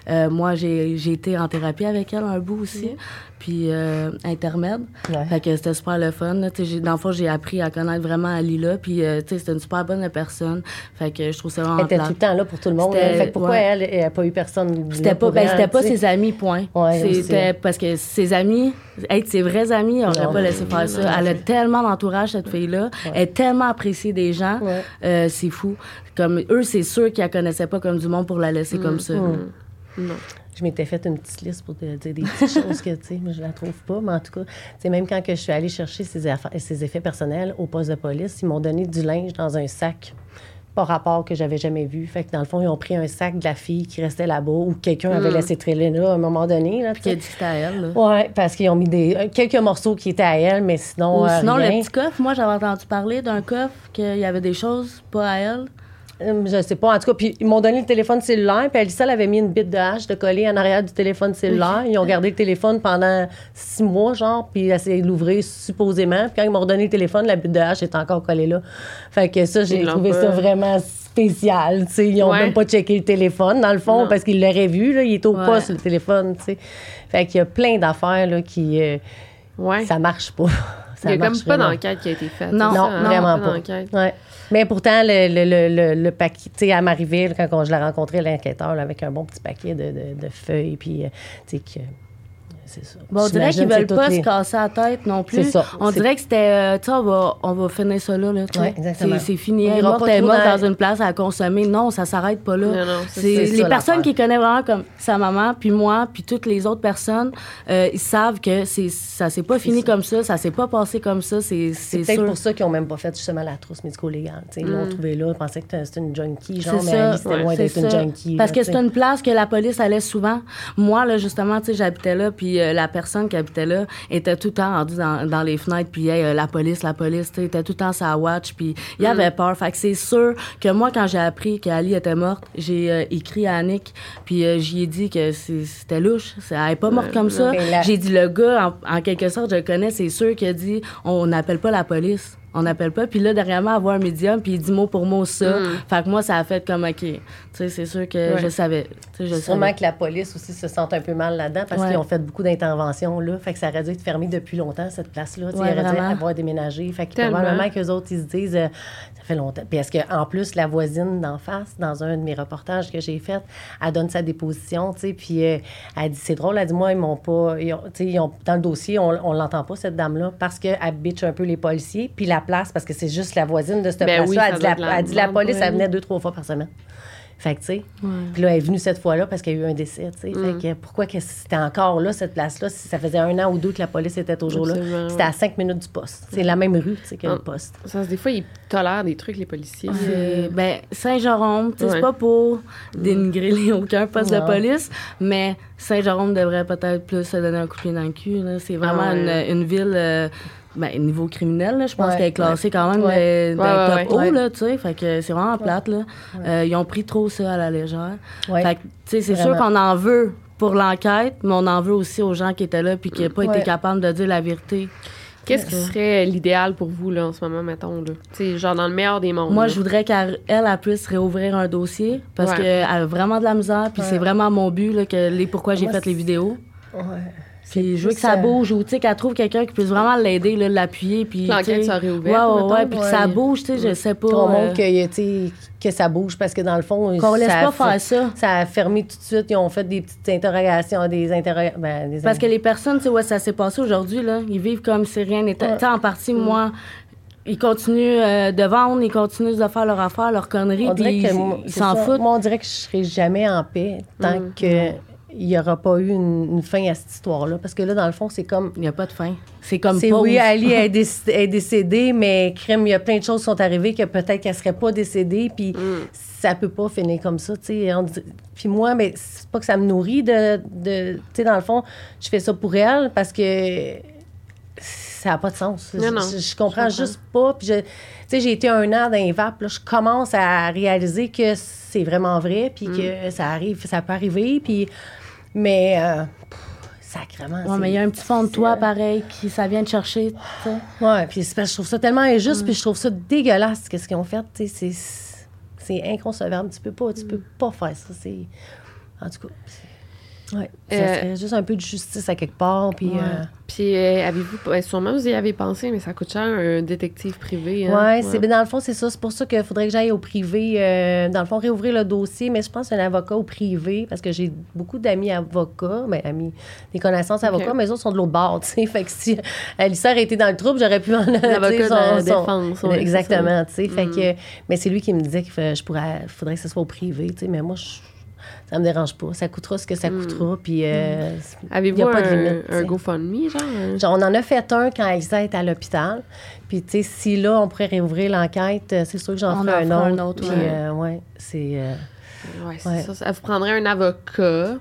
Moi, j'ai été en thérapie avec elle un bout aussi puis euh, intermède. Fait que c'était super le fun. Dans le fond, j'ai appris à connaître vraiment Alila, puis euh, c'était une super bonne personne. Fait que je trouve ça vraiment Elle était tout le temps là pour tout le monde. Fait que pourquoi elle, n'a pas eu personne C'était pas, ben, c'était pas ses amis, point. c'était parce que ses amis, être ses vrais amis, on n'aurait pas laissé faire ça. Elle a tellement d'entourage, cette fille-là. Elle est tellement appréciée des gens. Euh, c'est fou. Comme eux, c'est sûr qu'ils la connaissaient pas comme du monde pour la laisser comme ça. Mm. Non je m'étais fait une petite liste pour dire des petites choses que, tu sais, mais je la trouve pas. Mais en tout cas, tu même quand que je suis allée chercher ces, ces effets personnels au poste de police, ils m'ont donné du linge dans un sac par rapport que j'avais jamais vu. Fait que dans le fond, ils ont pris un sac de la fille qui restait là-bas ou quelqu'un avait hmm. laissé traîner là à un moment donné. Là, Puis qui a dit que à elle. Oui, parce qu'ils ont mis des, euh, quelques morceaux qui étaient à elle, mais sinon. Ou euh, sinon, le petit coffre, moi, j'avais entendu parler d'un coffre qu'il y avait des choses pas à elle. Euh, je sais pas. En tout cas, puis ils m'ont donné le téléphone cellulaire, puis Alissa, elle avait mis une bite de hache de coller en arrière du téléphone cellulaire. Ils ont gardé le téléphone pendant six mois, genre, puis elle s'est l'ouvrir supposément. Puis quand ils m'ont donné le téléphone, la bite de hache est encore collée là. Fait que ça, j'ai trouvé ça vraiment spécial. sais. Ils ont même pas checké le téléphone, dans le fond, parce qu'ils l'auraient vu. Là, il est au pas sur le téléphone. sais. Fait qu'il y a plein d'affaires là, qui. Euh, ouais. Ça marche pas. il n'y a comme pas d'enquête qui a été faite. Non, non, vraiment pas. Ouais. Mais pourtant, le, le, le, paquet, tu sais, elle m'arrivait, quand je l'ai rencontré, l'enquêteur, avec un bon petit paquet de feuilles, puis, euh, tu sais, que on dirait qu'ils veulent pas se casser la tête non plus. Ça, on dirait que c'était, euh, tu sais, on va, on va finir ça là. là c'est fini. Elle est morte, dans une place à consommer. Non, ça s'arrête pas là. c'est les personnes qui connaissent vraiment comme sa maman, puis moi, puis toutes les autres personnes, euh, ils savent que c'est, ça s'est pas fini comme ça, ça s'est pas passé comme ça. C'est, peut-être pour ça qu'ils ont même pas fait justement la trousse médico-légale. Ils l'ont mm. trouvé là, ils pensaient que c'était une junkie, genre, mais c'était loin d'être une junkie. Parce que c'est une place que la police allait souvent. Moi, là, justement, tu sais, j'habitais là, puis euh, la personne qui habitait là était tout le temps rendue dans, les fenêtres, puis euh, la police, la police, tu était tout le temps sa watch, puis il avait mm. peur. Fait que c'est sûr que moi, quand j'ai appris qu'Ali était morte, j'ai euh, écrit à Annick, puis j'y ai dit que c'était louche. Elle n'est pas morte comme ça. J'ai dit, le gars, en, en, quelque sorte, je le connais, c'est sûr qu'il a dit, on n'appelle pas la police on n'appelle pas. Puis là, derrière moi, avoir un médium, puis il dit mot pour mot ça. Mm. Fait que moi, ça a fait comme, OK. Tu sais, c'est sûr que je savais. Je Sûrement que la police aussi se sent un peu mal là-dedans parce qu'ils ont fait beaucoup d'interventions, là. Fait que ça aurait dû être fermé depuis longtemps, cette place-là. Ouais, il aurait dû avoir déménagé. Fait que probablement qu'eux autres, ils se disent, euh, ça fait longtemps. Puis est-ce qu'en plus, la voisine d'en face, dans un de mes reportages que j'ai fait, elle donne sa déposition, tu sais, puis euh, elle dit, c'est drôle, elle dit, moi, ils m'ont pas. Ils ont, dans le dossier, on, on l'entend pas, cette dame-là, parce qu'elle bitch un peu les policiers. Puis la place parce que c'est juste la voisine de cette ben place-là. elle, dit la, police, elle venait deux, trois fois par semaine. Fait que, tu sais. Puis là, elle est venue cette fois-là parce qu'il y a eu un décès, tu sais. Fait que pourquoi que c'était encore là, cette place-là, si ça faisait un an ou deux que la police était toujours là? C'était à cinq minutes du poste. C'est la même rue, tu sais, que le ah. poste. Ça, des fois, ils tolèrent des trucs, les policiers. Euh, ben, Saint-Jérôme, c'est pas pour dénigrer aucun poste de police, mais Saint-Jérôme devrait peut-être plus se donner un coup de pied dans le cul. C'est vraiment ah une, ville... Euh, ben, niveau criminel, je pense qu'elle est classée quand même ouais. dans top haut, là, tu sais. Fait que c'est vraiment plate, là. Euh, ils ont pris trop ça à la légère. Fait que, tu sais, c'est sûr qu'on en veut pour l'enquête, mais on en veut aussi aux gens qui étaient là puis qui n'ont pas été capables de dire la vérité. Qu'est-ce qui serait l'idéal pour vous là, en ce moment, mettons? Là? sais, genre dans le meilleur des mondes. Moi, je voudrais qu'elle elle, puisse réouvrir un dossier parce qu'elle a vraiment de la misère. Puis c'est vraiment mon but, là, que les pourquoi j'ai fait les vidéos. Ouais. Puis je veux que ça bouge ou tu sais qu'elle trouve quelqu'un qui puisse vraiment l'aider, l'appuyer puis l'enquête soit réouverte. Ouais, ouais, ouais, puis que ça bouge, tu sais, je sais pas. Qu'on montre euh, que, que ça bouge parce que dans le fond, qu'on laisse pas faire ça. Ça a fermé tout de suite, ils ont fait des petites interrogations, des interrogations. Ben, parce que les personnes, tu sais, ouais, ça s'est passé aujourd'hui là, ils vivent comme si rien n'était. en partie, mm. moi ils continuent euh, de vendre, ils continuent de faire leur affaire, leur connerie, puis ils s'en foutent. Moi, on dirait que je serai jamais en paix tant mm. que il n'y aura pas eu une, fin à cette histoire-là. Parce que là, dans le fond, c'est comme. Il n'y a pas de fin. C'est comme C'est oui, Ali est, décédée, mais crème, il y a plein de choses qui sont arrivées que peut-être qu'elle ne serait pas décédée, puis mm. ça peut pas finir comme ça, tu sais. Puis moi, mais c'est pas que ça me nourrit de. de tu sais, dans le fond, je fais ça pour elle parce que ça n'a pas de sens. Non, non, je, comprends juste pas. Puis tu sais, j'ai été un an dans les vapes, là, je commence à réaliser que c'est vraiment vrai, puis mm. que ça arrive, ça peut arriver, puis mais, euh, sacrément. Ouais, mais il y a un petit fond de toi, pareil, qui ça vient de chercher. Ouais, puis je trouve ça tellement injuste, mm. puis je trouve ça dégueulasse, qu'est-ce qu'ils ont fait. C'est inconcevable. Tu peux pas, tu peux pas faire ça. En tout cas. Oui, ça euh, serait juste un peu de justice à quelque part. Puis, euh, puis euh, avez-vous, ben, sûrement vous y avez pensé, mais ça coûte cher un détective privé. Hein? Oui, ouais. dans le fond, c'est ça. C'est pour ça qu'il faudrait que j'aille au privé. dans le fond, réouvrir le dossier, mais je pense un avocat au privé, parce que j'ai beaucoup d'amis avocats, ben, amis, des connaissances avocats, mais eux autres sont de l'autre bord, tu sais. Fait que si Alissa aurait été dans le trouble, j'aurais pu en L'avocat de défense. exactement, tu sais. Fait mm. que, mais c'est lui qui me disait qu'il je faudrait que ce soit au privé, tu sais. Mais moi, je ça me dérange pas. Ça coûtera ce que ça hmm. coûtera. Puis, euh, hmm. Avez-vous un, pas de limite, un GoFundMe, genre? genre? On en a fait un quand Elisa est à l'hôpital. Puis, tu sais, si là, on pourrait réouvrir l'enquête, euh, c'est sûr que j'en ferai un, autre. Puis, ouais, euh, ouais c'est. ouais, c'est ça. Vous prendrez un avocat,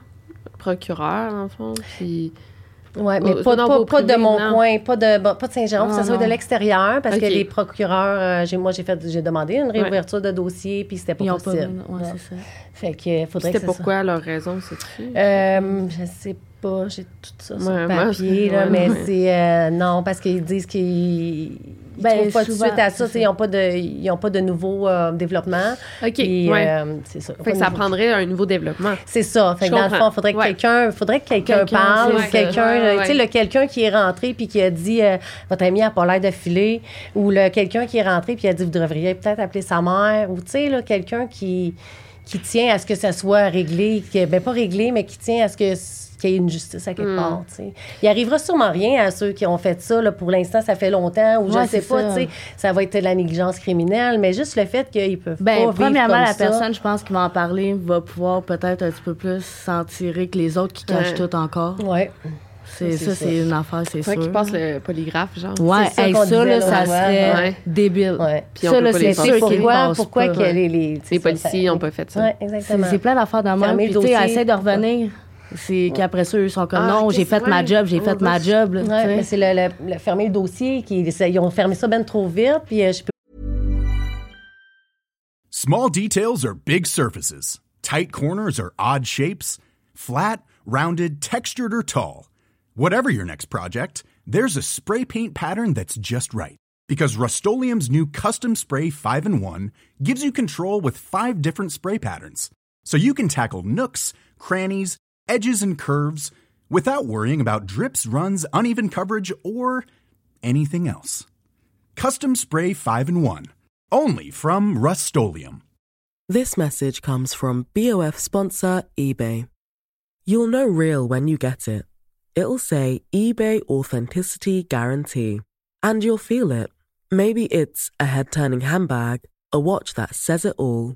procureur, en fond, puis. Oui, mais pas, pas, de mon coin, pas de, pas de ce ah, soit de l'extérieur, parce que les procureurs, j'ai, moi, j'ai fait, j'ai demandé une réouverture de dossier, puis c'était pas Ils possible. Pas, ouais, c'est ça. Fait que faudrait C'était pourquoi leur raison, c'est euh, Je sais pas, j'ai tout ça sur le papier, là, mais c'est... Euh, non, parce qu'ils disent qu'ils... Ben, trouvent pas tout de suite à ça. Ils n'ont pas, de, pas de nouveau euh, développement. OK, euh, c'est ça. Fait que ça prendrait un nouveau développement. C'est ça. Fait que dans le fond, faudrait que quelqu'un faudrait que quelqu'un parle. Quelqu'un, tu sais, le quelqu'un qui est rentré puis qui a dit euh, Votre ami n'a pas l'air de filer. Ou le quelqu'un qui est rentré puis a dit Vous devriez peut-être appeler sa mère. Ou tu sais, quelqu'un qui qui tient à ce que ça soit réglé, qui, ben pas réglé, mais qui tient à ce que qu'il y ait une justice à quelque hmm. part. T'sais. Il arrivera sûrement rien à ceux qui ont fait ça. Là, pour l'instant, ça fait longtemps, ou je ne sais pas, ça. ça va être de la négligence criminelle, mais juste le fait qu'ils peuvent ben, pas premièrement, la personne, je pense, qui va en parler, va pouvoir peut-être un petit peu plus s'en tirer que les autres qui cachent tout encore. Oui. C'est ça, c'est une affaire, c'est sûr. qui passe le polygraphe, genre. Ouais, ça, ça, là, ça serait débile. Ouais. Puis ça, là, c'est sûr pourquoi, pourquoi que les, les, les policiers n'ont pas fait ça. Ouais, exactement. C'est plein d'affaires dans moi. Puis, tu sais, essaie de revenir. C'est qu'après ça, eux sont comme ah, non, j'ai fait ma job, j'ai fait ma job. mais c'est le, le, fermer le dossier, qui, ils ont fermé ça bien trop vite, puis euh, je peux. Small details are big surfaces. Tight corners are odd shapes. Flat, rounded, textured or tall. Whatever your next project, there's a spray paint pattern that's just right. Because Rust new Custom Spray 5 and 1 gives you control with five different spray patterns. So you can tackle nooks, crannies, edges, and curves without worrying about drips, runs, uneven coverage, or anything else. Custom Spray 5 and 1. Only from Rust This message comes from BOF sponsor eBay. You'll know real when you get it it'll say eBay Authenticity Guarantee. And you'll feel it. Maybe it's a head turning handbag, a watch that says it all,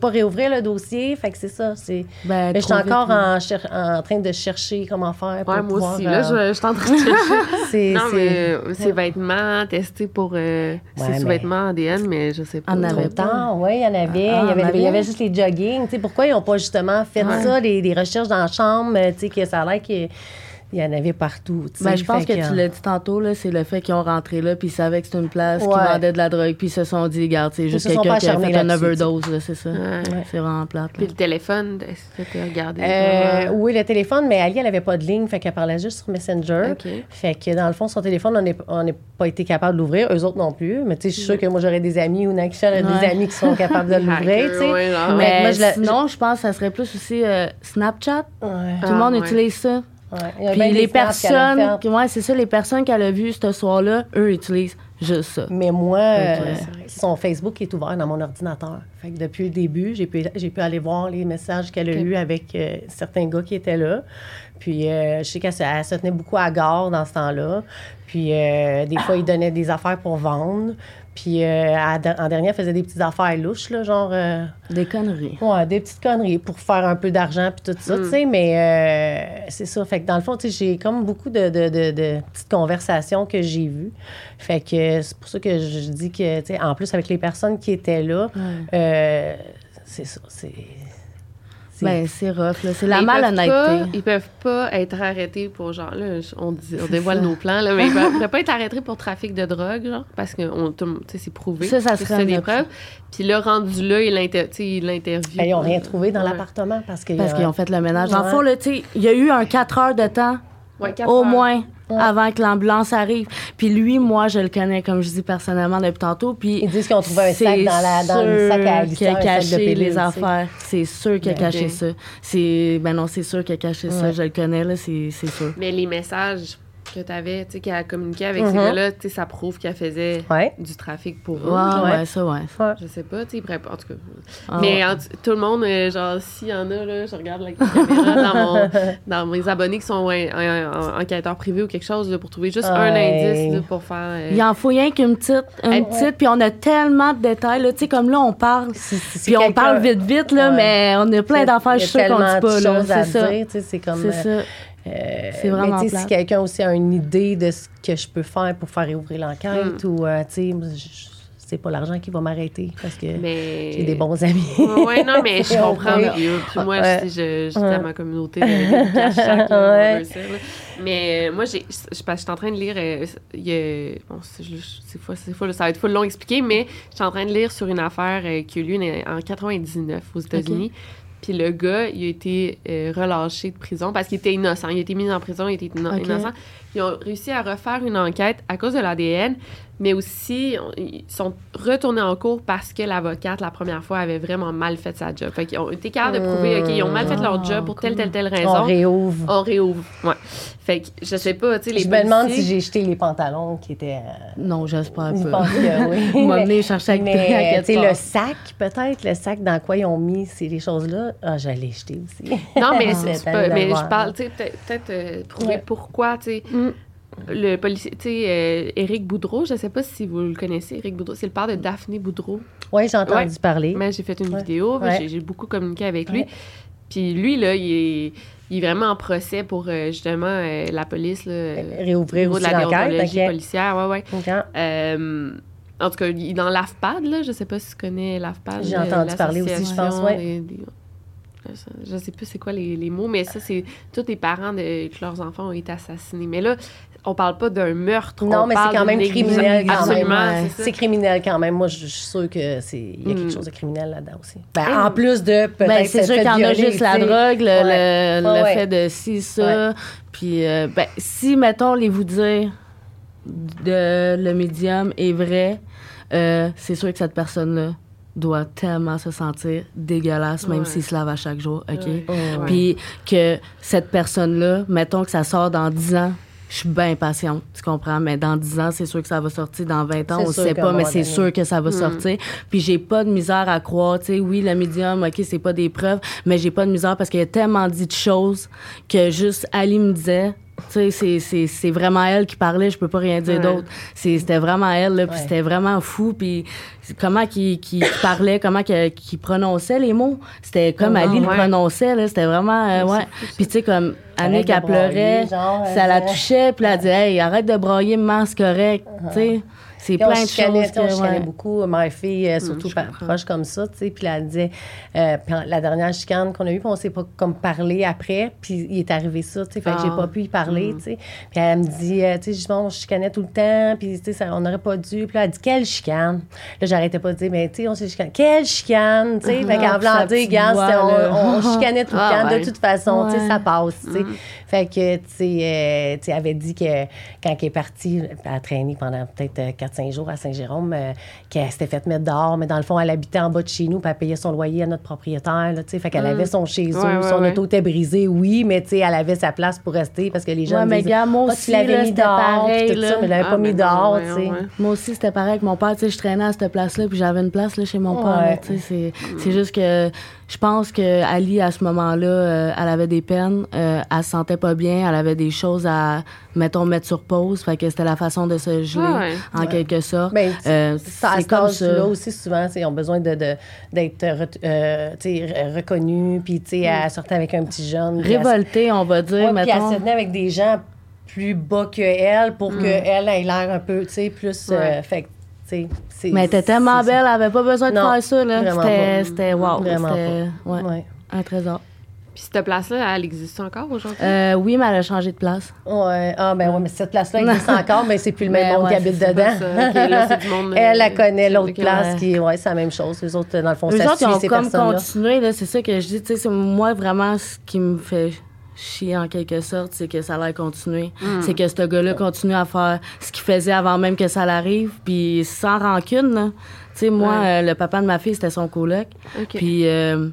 Pas réouvrir le dossier. Fait que c'est ça. C'est... Ben, mais je suis encore en, en, train de chercher comment faire pour ouais, moi aussi. Là, je, je suis en train de chercher. non, mais ces vêtements testés pour euh, ces sous-vêtements ADN, mais je sais pas. En avait temps, oui, il y en avait. Ah, il, y avait il y avait? juste les jogging. Tu sais, pourquoi ils n'ont pas justement fait ça, les, les, recherches dans la chambre, tu sais, que ça a l'air que il y en avait partout. Ben, je pense que, tu l'as dit tantôt, là, c'est le fait qu'ils ont rentré là, puis ils savaient que c'était une place qui vendait de la drogue, puis ils se sont dit, regarde, c'est juste quelqu'un qui a fait une overdose, c'est ça. C'est vraiment plate. Puis le téléphone, est-ce que tu as regardé? Euh, oui, le téléphone, mais Ali, elle n'avait pas de ligne, fait qu'elle parlait juste sur Messenger. Fait que dans le fond, son téléphone, on n'a pas été capable de l'ouvrir, eux autres non plus. Mais tu sais, je suis sûre que moi, j'aurais des amis ou Nakisha aurait des amis qui sont capables de l'ouvrir, tu sais. mais moi, je sinon, je pense que ça serait plus aussi euh, Snapchat. Tout le monde ah, utilise ça. Puis les personnes, ouais, c'est ça, les personnes qu'elle a vues ce soir-là, eux utilisent juste ça. Mais moi, euh, son Facebook est ouvert dans mon ordinateur. Fait que depuis le début, j'ai pu, j'ai pu aller voir les messages qu'elle a eus avec euh, certains gars qui étaient là. Puis euh, je sais qu'elle se, tenait beaucoup à gare dans ce temps-là. Puis des fois, ils donnaient des affaires pour vendre. Puis euh, en dernier, elle faisait des petites affaires louches, là, genre. Euh, des conneries. Ouais, des petites conneries pour faire un peu d'argent puis tout ça, tu mm. sais. Mais euh, c'est ça. Fait que dans le fond, tu sais, j'ai comme beaucoup de, petites conversations que j'ai vues. Fait que c'est pour ça que je dis que, tu sais, en plus, avec les personnes qui étaient là, c'est ça. C'est ben, c'est rough, C'est la malhonnêteté. Ils peuvent pas être arrêtés pour genre, là, on, dévoile nos plans, là, mais ils peuvent, peuvent pas être arrêtés pour trafic de drogue, genre, parce que c'est prouvé. Ça, ça serait des preuves. Puis là, rendu là, il l'interviewe. Ben, ils n'ont rien trouvé dans l'appartement parce qu'ils parce qu'ils ont fait le ménage. Dans le fond, il y a eu un 4 heures de temps, au moins avant que l'ambulance arrive. Puis lui, moi, je le connais, comme je dis personnellement depuis tantôt. Puis Ils disent qu'ils ont trouvé un sac dans, la, dans le sac à qui a caché les affaires. C'est sûr qu'il a ben, caché ça. C'est, ben non, c'est sûr qu'il a caché ça. Je le connais, là, c'est sûr. Mais les messages que tu avais, tu sais, qu'elle a communiqué avec ces mhm. gars-là, tu sais, ça prouve qu'elle faisait du trafic pour eux. Ouais, ouais, ça, ouais. Je sais pas, tu sais, en tout cas. Ah, mais tout le monde, euh, genre, s'il y en a, là, je regarde la caméra dans, mon, dans mes abonnés qui sont ouais, enquêteurs privés ou quelque chose, là, pour trouver juste un indice là, pour faire. Euh, Il en faut rien qu'une petite, une petite, puis on a tellement de détails, là, tu sais, comme là, on parle, puis on parle vite, vite, là, mais on a plein d'affaires, je suis sûre qu'on dit pas, là. C'est ça. C'est comme. C'est ça. Euh, c'est vraiment mais si quelqu'un aussi a une idée de ce que je peux faire pour faire ouvrir l'enquête hmm. ou, euh, tu sais, c'est pas l'argent qui va m'arrêter parce que j'ai des bons amis. oui, non, mais je comprends. Puis, moi, ouais. je, je, à ma communauté de Mais euh, moi, j'ai, je, je, suis en train de lire. bon, c'est fou, ça va être full long à expliquer, mais je suis en train de lire sur une affaire qui a eu lieu en 99 aux États-Unis. Puis le gars, il a été euh, relâché de prison parce qu'il était innocent. Il a été mis en prison, il était innocent. Ils ont réussi à refaire une enquête à cause de l'ADN, mais aussi ils sont retournés en cours parce que l'avocate, la première fois, avait vraiment mal fait sa job. Fait qu'ils ont été capables de prouver, OK, ils ont mal fait leur job pour telle, telle, telle raison. On réouvre. On réouvre, ouais. Fait que je sais pas, tu sais, les Je me demande si j'ai jeté les pantalons qui étaient... Euh, non, j'espère pas. Je pense que oui. m'a amené chercher avec mais, tu le sac, peut-être, le sac dans quoi ils ont mis ces choses-là, ah, j'allais jeter aussi. Non, mais c'est pas... Mais je parle, tu sais, peut-être euh, prouver pourquoi, tu sais... Mm le policier, tu sais, euh, Éric Boudreau, je ne sais pas si vous le connaissez, Éric Boudreau, c'est le père de Daphné Boudreau. Oui, j'ai entendu parler. Mais j'ai fait une vidéo, j'ai beaucoup communiqué avec lui. Puis lui, là, il est, il est, vraiment en procès pour euh, justement euh, la police. Là, Réouvrir aussi de la déontologie policière. Ouais, ouais. en tout cas, il est dans l'AFPAD, là. Je ne sais pas si tu connais l'AFPAD. J'ai entendu parler aussi, je pense, oui je sais plus c'est quoi les, les, mots, mais ça, c'est tous les parents de, que leurs enfants ont été assassinés. Mais là, on parle pas d'un meurtre. Non, mais c'est quand même criminel quand même. C'est criminel quand même. Moi, je, suis sûre que c'est y a quelque hmm. chose de criminel là-dedans aussi. Ben, en plus de peut-être ben, c'est sûr qu'il y en a juste la drogue, le, le, fait de si ça. Puis euh, ben, si mettons les vous dire de le médium est vrai, euh, c'est sûr que cette personne là doit tellement se sentir dégueulasse, même s'il se lave à chaque jour, OK? Puis que cette personne-là, mettons que ça sort dans 10 ans, je suis bien patiente, tu comprends? Mais dans 10 ans, c'est sûr que ça va sortir. Dans 20 ans, on ne sait pas, mais c'est sûr que ça va mm. sortir. Puis j'ai pas de misère à croire, tu sais, oui, le médium, OK, c'est pas des preuves, mais j'ai pas de misère parce qu'il y a tellement dit de choses que juste Ali me disait, c'est vraiment elle qui parlait, je peux pas rien dire d'autre. C'était vraiment elle, là, puis c'était vraiment fou, puis comment qu'il parlait, comment qu'il prononçait les mots. C'était comme oh, Ali le prononçait, là, c'était vraiment, euh, ouais. Puis tu sais, comme Annick, elle pleurait, ça la touchait, puis elle disait, hey, arrête de broyer, maman, c'est correct, tu sais. C'est plein de choses. Que, on ouais. beaucoup ma fille, euh, surtout proche comme ça, tu sais. Puis elle disait, euh, la dernière chicane qu'on a eue, puis on s'est pas comme parlé après, puis il est arrivé ça, tu sais. Fait que j'ai ah. pas pu y parler, mm. tu sais. Puis elle me dit, euh, tu sais, bon, on chicanait tout le temps, puis tu sais, on n'aurait pas dû. Puis là, elle dit, quelle chicane? Là, j'arrêtais pas de dire, mais tu sais, on s'est chicané. Quelle chicane? Tu sais, fait qu'en voulant dire, gars, on, on, chicanait tout le ah, temps, de toute façon, tu sais, ça passe, tu sais. Mm. Fait que, tu sais, elle avait dit que quand elle est partie, elle a traîné pendant peut-être 4-5 jours à Saint-Jérôme, qu'elle s'était faite mettre dehors, mais dans le fond, elle habitait en bas de chez nous, puis elle payait son loyer à notre propriétaire, tu sais. Fait qu'elle avait son chez eux, son auto était brisé, oui, mais tu sais, elle avait sa place pour rester parce que les gens. Ouais, mais gars, moi aussi, l'avais mis dehors, pareil, tout ça, mais elle l'avait pas mis dehors, tu sais. Moi aussi, c'était pareil avec mon père, tu sais, je traînais à cette place-là, puis j'avais une place là, chez mon père, tu sais. C'est juste que je pense que Ali à ce moment-là, euh, elle avait des peines, euh, elle se sentait pas bien, elle avait des choses à mettons mettre sur pause, fait que c'était la façon de se geler en quelque sorte. Mais ben, euh, c'est comme ça. là aussi souvent, ils ont besoin de d'être euh, reconnus, puis tu sais, elle sortait avec un petit jeune. Révolté, on va dire. Ouais, puis elle se tenait avec des gens plus bas que elle pour mm. qu'elle ait l'air un peu, tu sais, plus. fait mais elle était tellement belle, elle n'avait pas besoin de faire ça. C'était, c'était wow. Vraiment c'était, ouais, un trésor. Puis cette place-là, elle existe encore aujourd'hui? Euh, oui, mais elle a changé de place. Oui. Ah, ben oui, mais cette place-là existe encore, mais c'est plus le même monde qui habite dedans. elle, la connaît, l'autre place, qui, ouais, c'est la même chose. Les autres, dans le fond, Les autres, ils ont comme continué, c'est ça que je dis. Tu sais, moi, vraiment, ce qui me fait chier en quelque sorte, c'est que ça allait continuer. Hmm. C'est que ce gars-là continue à faire ce qu'il faisait avant même que ça l'arrive, puis sans rancune. Tu sais, moi, euh, le papa de ma fille, c'était son coloc. Puis, euh,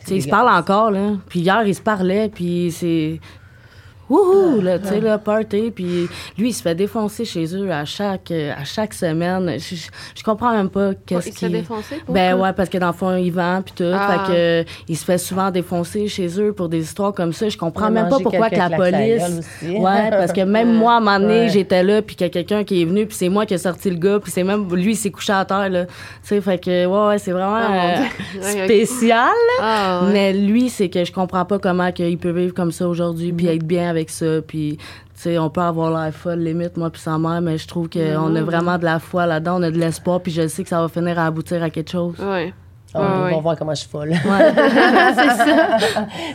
tu sais, il se parle encore, là. Puis hier, il se parlait, puis c'est wouhou, là, tu sais, le party. Puis lui, il se fait défoncer chez eux à chaque, à chaque semaine. Je, je, comprends même pas qu'est-ce qu'il... Il se fait Ben ouais, parce que dans le fond, il vend, puis tout. Ah. Fait que, il se fait souvent défoncer chez eux pour des histoires comme ça. Je comprends même pas pourquoi que la police... Ouais, parce que même moi, à un moment donné, j'étais là, puis qu'il y a quelqu'un qui est venu, puis c'est moi qui ai sorti le gars, puis c'est même... Lui, il s'est couché à terre, là. Tu sais, fait que, ouais, ouais c'est vraiment ah, euh, spécial. Ah, Mais lui, c'est que je comprends pas comment il peut vivre comme ça aujourd'hui, puis mm-hmm. être bien avec ça. Puis, tu sais, on peut avoir l'air folle, limite, moi puis sa mère, mais je trouve qu'on a mm-hmm. vraiment de la foi là-dedans, on a de l'espoir, puis je sais que ça va finir à aboutir à quelque chose. Oui. On va voir comment je suis folle. c'est ça.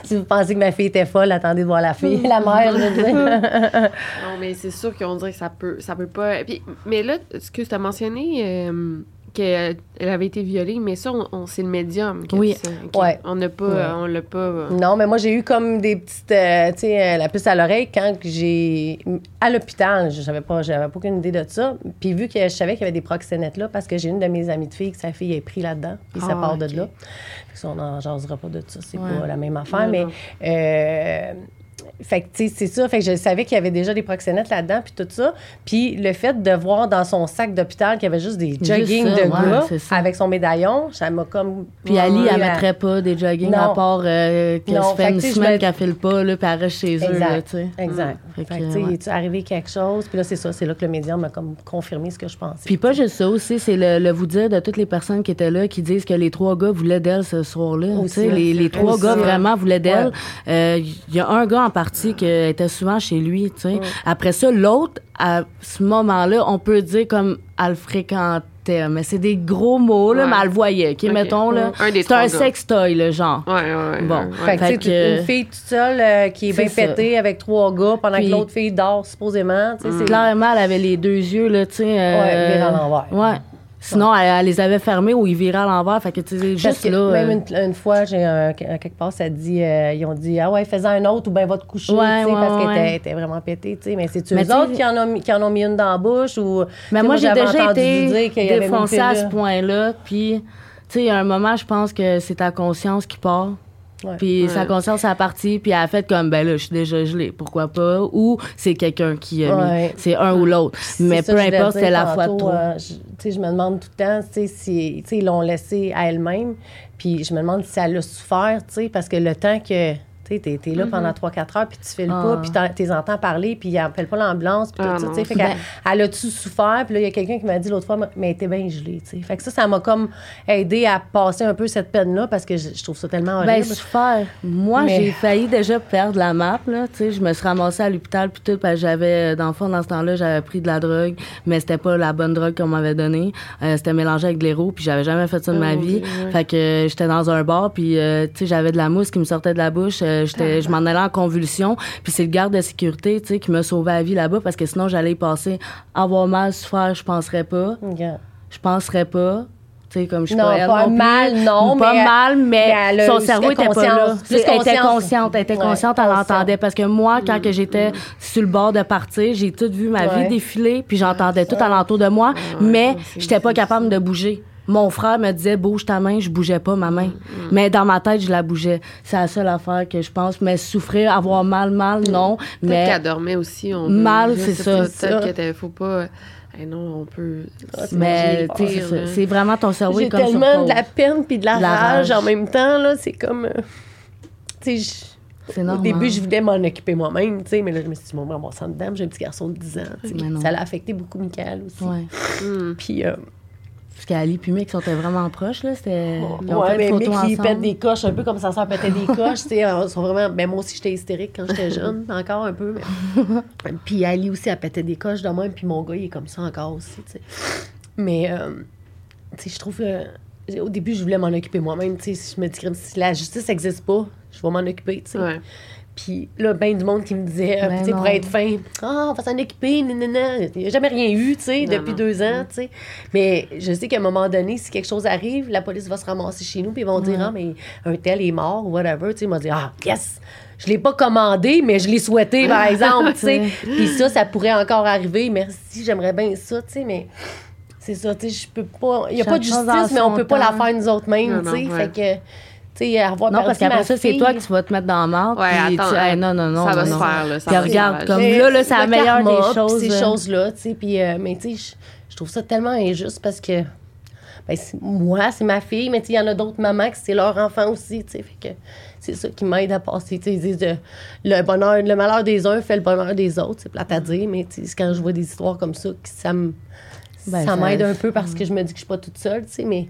si vous pensez que ma fille était folle, attendez de voir la fille, la mère, je veux dire. non, mais c'est sûr qu'on dirait que ça peut, ça peut pas. Puis, mais là, ce que tu as mentionné, euh, qu'elle avait été violée, mais ça, on, c'est le médium. Qui oui. Ouais. On n'a pas, on l'a pas. Euh, non, mais moi, j'ai eu comme des petites, euh, tu sais, euh, la puce à l'oreille quand j'ai. À l'hôpital, je savais pas, j'avais pas aucune idée de ça. Puis vu que je savais qu'il y avait des proxénètes là, parce que j'ai une de mes amies de filles que sa fille est pris là-dedans, puis ça ah, part de là. on n'en jasera pas de ça, c'est pas la même affaire, mais. Fait que, tu sais, c'est ça. Fait que je savais qu'il y avait déjà des proxénètes là-dedans, puis tout ça. Puis le fait de voir dans son sac d'hôpital qu'il y avait juste des jogging de gars avec son médaillon, ça m'a comme. Puis Ali, elle mettrait pas des jogging à part euh, qu'elle se fait une semaine qu'elle fait le pas, là, puis elle reste chez eux, là, tu sais. Exact. Fait, que, tu sais, est arrivé quelque chose? Puis là, c'est ça. C'est là que le médium m'a comme confirmé ce que je pensais. Puis pas juste ça aussi, c'est le, vous dire de toutes les personnes qui étaient là qui disent que les trois gars voulaient d'elle ce soir-là. Tu sais, les, les trois gars vraiment voulaient d'elle. Euh, il y a un gars en partie qui était souvent chez lui, tu sais. Après ça, l'autre, à ce moment-là, on peut dire comme elle fréquentait mais c'est des gros mots, là, mais elle le voyait, qui mettons, là. C'est un sextoy, le genre. Ouais, ouais, Bon. Fait, que, que une fille toute seule euh, qui est, bien pétée avec trois gars pendant que l'autre fille dort, supposément. Mm. Clairement, elle avait les deux yeux, là, tu sais. Euh, ouais, à l'envers. Ouais. Sinon, elle, les avait fermés ou ils viraient à l'envers. Fait que, tu sais, juste là. Même euh, une, fois, j'ai quelque part, ça dit, euh, ils ont dit, ah ouais, fais-en un autre ou bien va te coucher, ouais, parce qu'elle était, vraiment pétée, tu sais. Mais c'est-tu eux autres qui en, ont, qui en ont mis une dans la bouche ou. Mais moi, j'ai déjà été défoncée à ce point-là. Puis, tu sais, à un moment, je pense que c'est ta conscience qui part. Puis sa conscience a parti, puis elle a fait comme, ben là, je suis déjà gelée, pourquoi pas? Ou c'est quelqu'un qui a mis. C'est un ou l'autre. Mais peu importe, c'est la fois de trop. Euh, je, je me demande tout le temps, tu sais, si, ils l'ont laissé à elle-même. Puis je me demande si elle a souffert, tu sais, parce que le temps que Tu es, es, là pendant 3-4 mm-hmm. heures, puis tu files ah. pas, puis tu les entends parler, puis ils n'appellent pas l'ambulance, puis tout ah, ça. Fait ben elle, a-tu souffert? Puis là, il y a quelqu'un qui m'a dit l'autre fois, mais elle était bien gelée. sais. Fait que ça, ça m'a comme aidé à passer un peu cette peine-là, parce que je, trouve ça tellement horrible. Ben, souffert. Moi, j'ai failli déjà perdre la map. Là, je me suis ramassée à l'hôpital, puis tout, parce que j'avais, dans le fond, dans ce temps-là, j'avais pris de la drogue, mais c'était pas la bonne drogue qu'on m'avait donnée. Euh, c'était mélangé avec de l'héros, puis j'avais jamais fait ça de ma oh, vie. Fait que j'étais dans un bar, puis euh, tu sais, j'avais de la mousse qui me sortait de la bouche. Euh, je m'en allais en convulsion. Puis c'est le garde de sécurité, tu sais, qui m'a sauvé la vie là-bas parce que sinon j'allais y passer. Avoir mal, souffrir, je penserais pas. Je penserais pas. Tu sais, comme je non, pas, pas mal, non, pas mal, mais, son cerveau était pas là. elle était consciente, elle était consciente, elle entendait. Parce que moi, quand que j'étais sur le bord de partir, j'ai tout vu ma vie défiler, puis j'entendais tout alentour de moi, mais j'étais pas capable de bouger. Mon frère me disait bouge ta main, je bougeais pas ma main. Mm, mm. Mais dans ma tête, je la bougeais. C'est la seule affaire que je pense. Mais souffrir, avoir mal, mal, non. Mais qu'elle dormait aussi. On mal, c'est ça. Peut-être faut pas. Eh non, on peut. Ah, mais c'est vraiment ton cerveau J'ai tellement de la peine puis de la, rage. en même temps là. C'est comme, euh, tu sais, au début, je voulais m'en occuper moi-même, tu sais, mais là, je me suis dit, mon mon sang dedans, j'ai un petit garçon de 10 ans. Ça l'a affecté beaucoup Michael aussi. Ouais. Puis, euh, parce qu'Ali puis Mick sont vraiment proches, là. C'était. ouais, mais Mick, il pète des coches, un peu comme sa soeur pétait des coches, tu sais. sont vraiment. Ben, moi aussi, j'étais hystérique quand j'étais jeune, encore un peu. Mais... puis Ali aussi, elle pétait des coches de même, puis mon gars, il est comme ça encore aussi, tu sais. Mais, euh, tu sais, je trouve. au début, je voulais m'en occuper moi-même, tu sais. Je me dis, si la justice n'existe pas, je vais m'en occuper, tu sais. Ouais. Puis là, ben du monde qui me disait, ben tu sais, pour être fin, ah, on va s'en occuper, Il n'y a jamais rien eu, tu sais, depuis deux ans, tu sais. Mais je sais qu'à un moment donné, si quelque chose arrive, la police va se ramasser chez nous, puis ils vont dire, ah, mais un tel est mort, ou whatever, tu sais. Ils vont dire, ah, yes! Je l'ai pas commandé, mais je l'ai souhaité, par exemple, tu sais. Puis ça, ça pourrait encore arriver. Merci, j'aimerais bien ça, tu sais, mais c'est ça, tu sais, je peux pas. Il n'y a pas de justice, mais on peut pas la faire nous autres mêmes, tu sais. Fait que non, parce qu'après ça, c'est toi qui vas te mettre dans le marde. Ouais, attends, non, non, non. Ça va se faire, là. Ça regarde, comme là, là c'est la meilleure des choses. Ces choses-là, tu sais. Puis, euh, mais tu sais, je trouve ça tellement injuste parce que, ben, moi, c'est ma fille, mais il y en a d'autres mamans qui c'est leur enfant aussi, tu sais. Fait que c'est ça qui m'aide à passer. ils disent le bonheur, le malheur des uns fait le bonheur des autres. C'est plate à dire, mais quand je vois des histoires comme ça, ça me. Ben, ça, m'aide un peu parce que je me dis que je suis pas toute seule, tu sais, mais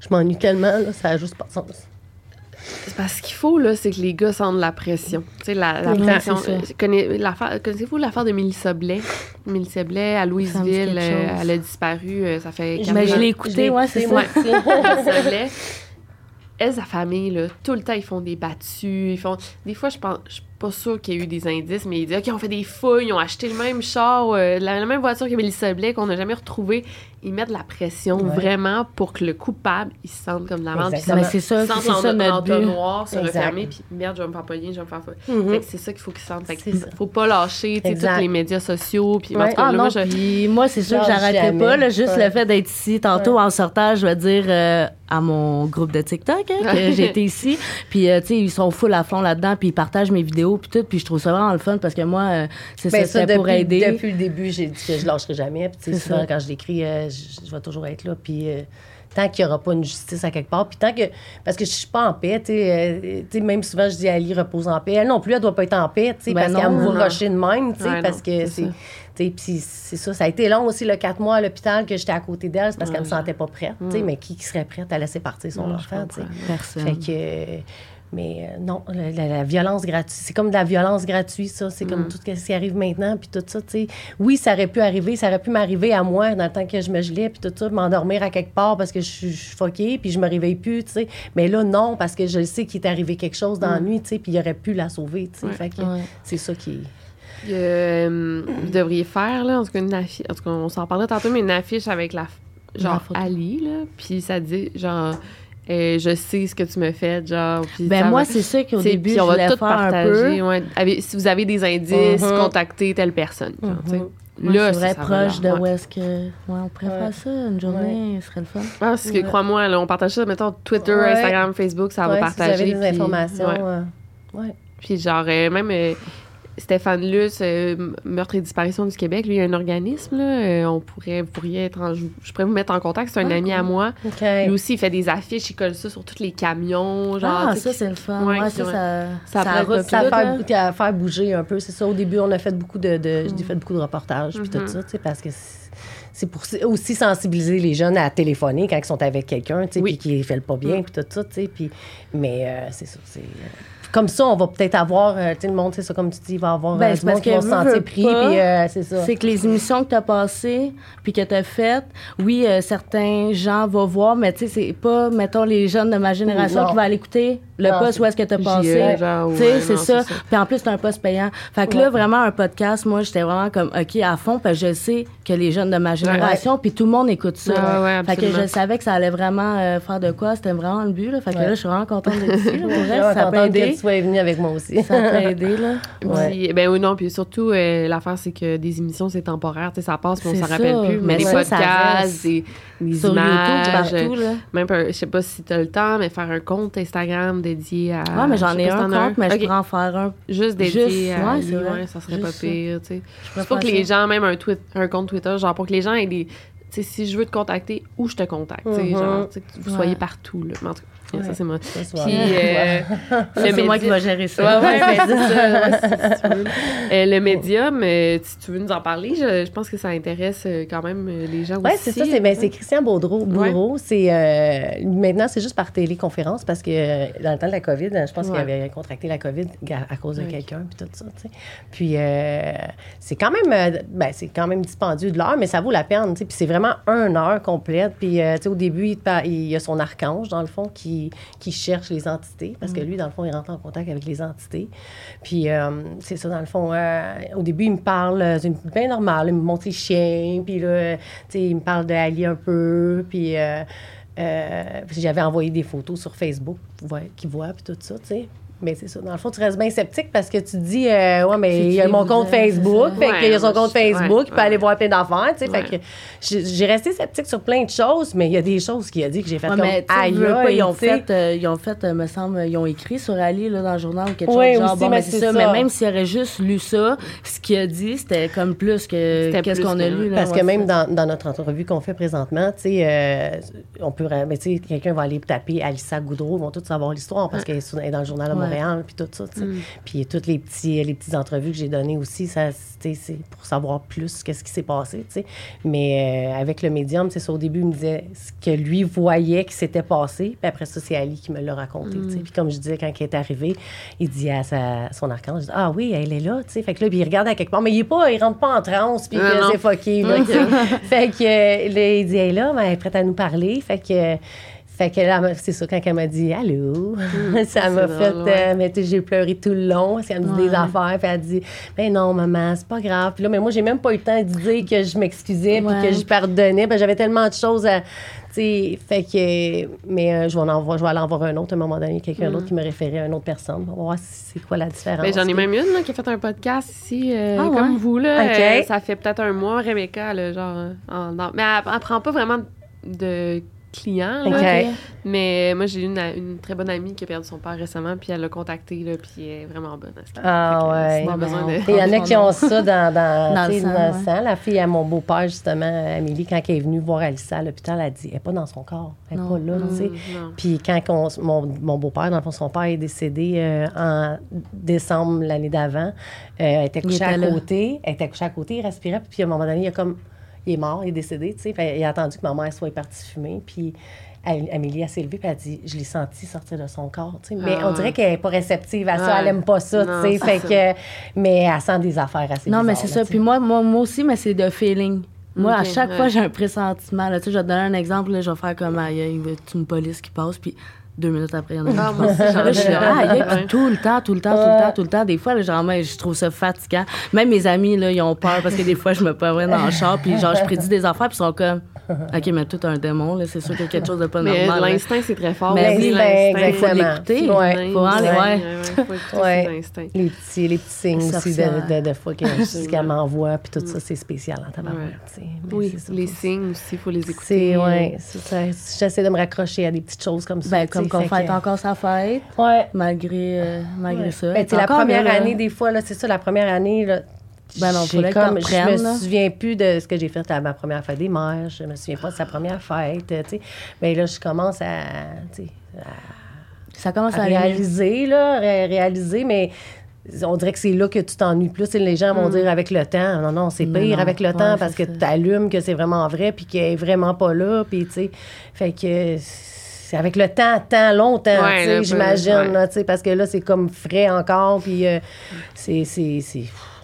je m'ennuie tellement, là, ça n'a juste pas de sens. Parce qu'il faut, là, c'est que les gars sentent la pression. Tu sais, la, la pression. Euh, connaissez-vous l'affaire de Mélissa Blais? Mélissa Blais, à Louisville, euh, elle a disparu, euh, ça fait... Mais je l'ai écouté, ouais, c'est ça. elle, sa famille, là, tout le temps, ils font des battues, ils font... Des fois, je pense pas sûr qu'il y ait eu des indices, mais il dit OK, on fait des fouilles, ils ont acheté le même char, euh, la, même voiture que Mélissa Blais qu'on n'a jamais retrouvée. Ils mettent de la pression vraiment pour que le coupable, il se sente comme de la vente. c'est ça, c'est ça notre se refermer, puis merde, je vais me faire pogner, je vais me faire mm C'est ça qu'il faut qu'ils sentent. Fait faut pas lâcher tous les médias sociaux. Puis ah, non, moi, c'est sûr que j'arrêterai pas. Là, juste le fait d'être ici, tantôt en sortant, je vais dire euh, à mon groupe de TikTok hein, que j'étais ici. Puis, euh, tu sais, ils sont full à fond là-dedans, puis ils partagent mes vidéos puis tout. Puis je trouve ça vraiment le fun parce que moi, euh, c'est ben, ça, ça pour aider. Depuis le début, j'ai dit que je lâcherai jamais. Puis souvent, quand je l'écris, euh, je, vais toujours être là. Puis euh, tant qu'il n'y aura pas une justice à quelque part, puis tant que... Parce que je suis pas en paix, tu sais. même souvent, je dis à Ali, repose en paix. Elle non plus, elle doit pas être en paix, tu sais, ben parce qu'elle me voit rusher de même, tu sais, parce que c'est... Puis c'est ça, ça a été long aussi, le quatre mois à l'hôpital que j'étais à côté d'elle, c'est parce qu'elle me sentait pas prête, tu sais, mais qui, qui, serait prête à laisser partir son enfant, tu sais. Personne. Fait que mais euh, non, la, violence gratuite, c'est comme de la violence gratuite, ça. C'est comme mm. tout ce qui arrive maintenant, puis tout ça, tu sais. Oui, ça aurait pu arriver, ça aurait pu m'arriver à moi dans le temps que je me gelais, puis tout ça, m'endormir à quelque part parce que je suis foquée, puis je me réveille plus, tu sais. Mais là, non, parce que je sais qu'il est arrivé quelque chose dans la mm. nuit, tu sais, puis il aurait pu la sauver, tu sais. Fait que c'est ça qui euh, vous devriez faire, là, en tout cas, une affiche, en tout cas, on s'en parlait tantôt, mais une affiche avec la, genre, Ali, là, puis ça dit, genre et je sais ce que tu me fais, genre. ben moi, c'est ça qu'au début, je on va tout partager. Ouais. si vous avez des indices, uh-huh. contactez telle personne. Genre, uh-huh. Là, c'est proche de où est-ce que. Ouais, on préfère ça, une journée, ce serait le fun. Ah, parce que crois-moi, on partage ça, mettons, Twitter, Instagram, Facebook, ça va partager. Si vous avez des informations. Ouais. Puis genre, euh, même. Euh, Stéphane Luce, euh, Meurtre et disparition du Québec, lui, il y a un organisme, là, euh, on pourrait, vous pourriez être en, je, pourrais vous mettre en contact, c'est un ami à moi. Lui aussi, il fait des affiches, il colle ça sur tous les camions, genre. Ah, ça, c'est le fun. Ouais, ça, ça, ça, ça, faire, bouger un peu, c'est ça. Au début, on a fait beaucoup de, de j'ai mm. fait beaucoup de reportages, puis tout mm-hmm. ça, tu sais, parce que c'est pour aussi sensibiliser les jeunes à téléphoner quand ils sont avec quelqu'un, tu sais, puis qui ne fait pas bien, mm. puis tout ça, tu sais, puis... Mais euh, c'est ça, c'est comme ça, on va peut-être avoir, euh, tu sais, le monde, c'est ça, comme tu dis, il va avoir ben, euh, du monde qui va se sentir pris, puis euh, c'est ça. C'est que les émissions que tu as passées, puis que tu as faites, oui, certains gens vont voir, mais tu sais, c'est pas, mettons, les jeunes de ma génération qui vont aller écouter le poste où est-ce que tu as passé. Tu sais, c'est ça. Puis en plus, c'est un poste payant. Fait que là, vraiment, un podcast, moi, j'étais vraiment comme, OK, à fond, parce que je sais que les jeunes de ma génération, puis tout le monde écoute ça. fait que je savais que ça allait vraiment faire de quoi. C'était vraiment le but, là. Fait que là, je suis vraiment contente d'être ici. ça peut aider sois venu avec moi aussi. Ça t'a aidé, là? Ouais. ben oui, non. Puis surtout, euh, l'affaire, c'est que des émissions, c'est temporaire. Tu sais, ça passe, mais on s'en rappelle plus. Mais, des podcasts, des, des images. partout, là. Même, je sais pas si tu as le temps, mais faire un compte Instagram dédié à. Ouais, mais j'en ai un compte, mais je pourrais en faire un. Juste dédié à. Ouais, ça serait pas pire, tu sais. C'est pas que les gens, même un, un compte Twitter, genre pour que les gens aient des. Sais, si je veux te contacter, où je te contacte? tu sais, mm-hmm. Genre, que vous soyez partout, là. Mais en tout cas, ça, c'est moi. Puis, euh, c'est moi qui va gérer ça. Ouais, ouais, euh, le médium, euh, si tu veux nous en parler, je, je, pense que ça intéresse euh, quand même les gens ouais, aussi. Oui, c'est ça. C'est, ben, Christian Baudreau. Boudreau, c'est, maintenant, c'est juste par téléconférence parce que dans le temps de la COVID, je pense qu'il avait contracté la COVID à, cause de quelqu'un, puis tout ça. Puis c'est quand même ben, c'est quand même dispendieux de l'heure, mais ça vaut la peine. Puis c'est vraiment une heure complète. Puis au début, il, il y a son archange, dans le fond, qui qui, cherche les entités, parce que mm. lui, dans le fond, il rentre en contact avec les entités. Puis euh, c'est ça, dans le fond, euh, au début, il me parle, euh, c'est bien normal, il me montre les chiens, puis là, tu sais, il me parle de Ali un peu, puis j'avais envoyé des photos sur Facebook, qui voit, puis tout ça, tu sais. Mais c'est ça. Dans le fond, tu restes bien sceptique parce que tu te dis, euh, ouais, mais il y a mon compte Facebook. Fait qu'il y a son compte Facebook, il peut aller voir plein d'affaires, tu sais. Fait que j'ai resté sceptique sur plein de choses, mais il y a des choses qu'il a dit que j'ai fait comme aïe. Ils ont fait, euh, ils ont fait, euh, me semble, ils ont écrit sur Ali, là, dans le journal, quelque chose genre, aussi, bon, mais c'est ça. Mais même s'il aurait juste lu ça, ce qu'il a dit, c'était comme plus que qu'est-ce qu'on a lu. Là, parce que même dans, dans, notre entrevue qu'on fait présentement, tu sais, on peut, mais tu sais, quelqu'un va aller taper Alissa Goudreau, ils vont tous savoir l'histoire parce qu'elle est dans le journal puis tout ça. Mm. Puis toutes les, petits, les petites entrevues que j'ai données aussi, ça, c'est pour savoir plus qu'est-ce qui s'est passé. sais. Mais euh, avec le médium, c'est ça, au début, il me disait ce que lui voyait qui s'était passé. Puis après ça, c'est Ali qui me l'a raconté. Mm. Puis comme je disais, quand il est arrivé, il dit à sa, son archange, Ah oui, elle est là. sais. Fait que là, puis il regarde à quelque part, mais il est pas, il rentre pas en transe, puis ah, c'est fucké. fait que là, il dit, elle est là, mais elle est prête à nous parler. Fait que fait que là, c'est ça, quand elle m'a dit Allô, hmm, ça m'a fait. Euh, mais j'ai pleuré tout le long parce qu'elle me dit des affaires. Puis elle dit Ben non, maman, c'est pas grave. Puis là, mais moi, j'ai même pas eu le temps de dire que je m'excusais puis que je pardonnais. Ben, j'avais tellement de choses à. sais, fait que. Mais euh, je, vais en je vais aller en voir un autre à un moment donné, quelqu'un d'autre hmm. qui me référait à une autre personne. On va voir c'est quoi la différence. Ben, j'en ai même une là, qui a fait un podcast ici, euh, ah, comme vous. Là, ça fait peut-être un mois, Rebecca, là, genre. mais elle, elle prend pas vraiment de client. Mais moi, j'ai une, une très bonne amie qui a perdu son père récemment, puis elle l'a contacté, là, puis elle est vraiment bonne à ce Ah ouais. Il y en a qui ont ça dans, dans, dans, le, sang, La fille à mon beau-père, justement, Amélie, quand elle est venue voir Alissa à l'hôpital, elle a dit, elle n'est pas dans son corps, elle n'est pas là, tu sais. Puis quand mon, mon beau-père, dans le fond, son père est décédé euh, en décembre l'année d'avant, euh, elle était couchée à côté, elle était couchée à côté, il respirait, puis à un moment donné, il y a comme il est mort, il est décédé, tu sais. il a attendu que ma mère soit partie fumer. Puis Amélie s'est levée, puis elle a dit Je l'ai senti sortir de son corps, tu sais. Mais on ah. dirait qu'elle n'est pas réceptive à ça, elle n'aime pas ça, tu sais. Fait que, mais elle sent des affaires assez Non, mais c'est ça. Puis moi, moi, moi aussi, mais c'est de feeling. Moi, à chaque fois, j'ai un pressentiment. Là, tu sais, je vais te donner un exemple. Là, je vais faire comme il y a une police qui passe, puis deux minutes après, il y en a ah, moi je suis ah, tout le temps, tout le temps, tout le temps, tout le temps. Des fois, genre, moi, je trouve ça fatigant. Même mes amis, là, ils ont peur parce que des fois, je me permets dans le char, puis genre, je prédis des affaires, puis ils sont comme OK, mais tout un démon, là, c'est sûr qu'il y a quelque chose de pas mais normal. L'instinct, c'est très fort. Mais l'instinct, exactement. Il faut Ouais. Faut aller, ouais. ouais. Les petits, les petits signes aussi de, de, de, fois qu'elle m'envoie, puis tout ça, c'est spécial en tabarouette. Oui, les signes aussi, il faut les écouter. C'est, ouais, J'essaie de me raccrocher à des petites choses comme ça. Ben, comme qu'on fête encore sa fête. Ouais. Malgré, euh, malgré ça. Ben, la première année, des fois, là, c'est ça, la première année, ben non, comme, je me souviens plus de ce que j'ai fait à ma première fête des mères. Je me souviens pas de sa première fête. Sais. Mais là, je commence à, à ça commence à, réaliser, là, réaliser, mais on dirait que c'est là que tu t'ennuies plus. Les gens vont mm. dire avec le temps. Non, non, c'est pire avec le temps parce que tu allumes que c'est vraiment vrai puis qu'elle est vraiment pas là. Puis, tu sais, fait que c'est avec le temps, temps, longtemps, j'imagine, parce que là, c'est comme frais encore. Puis, euh, c'est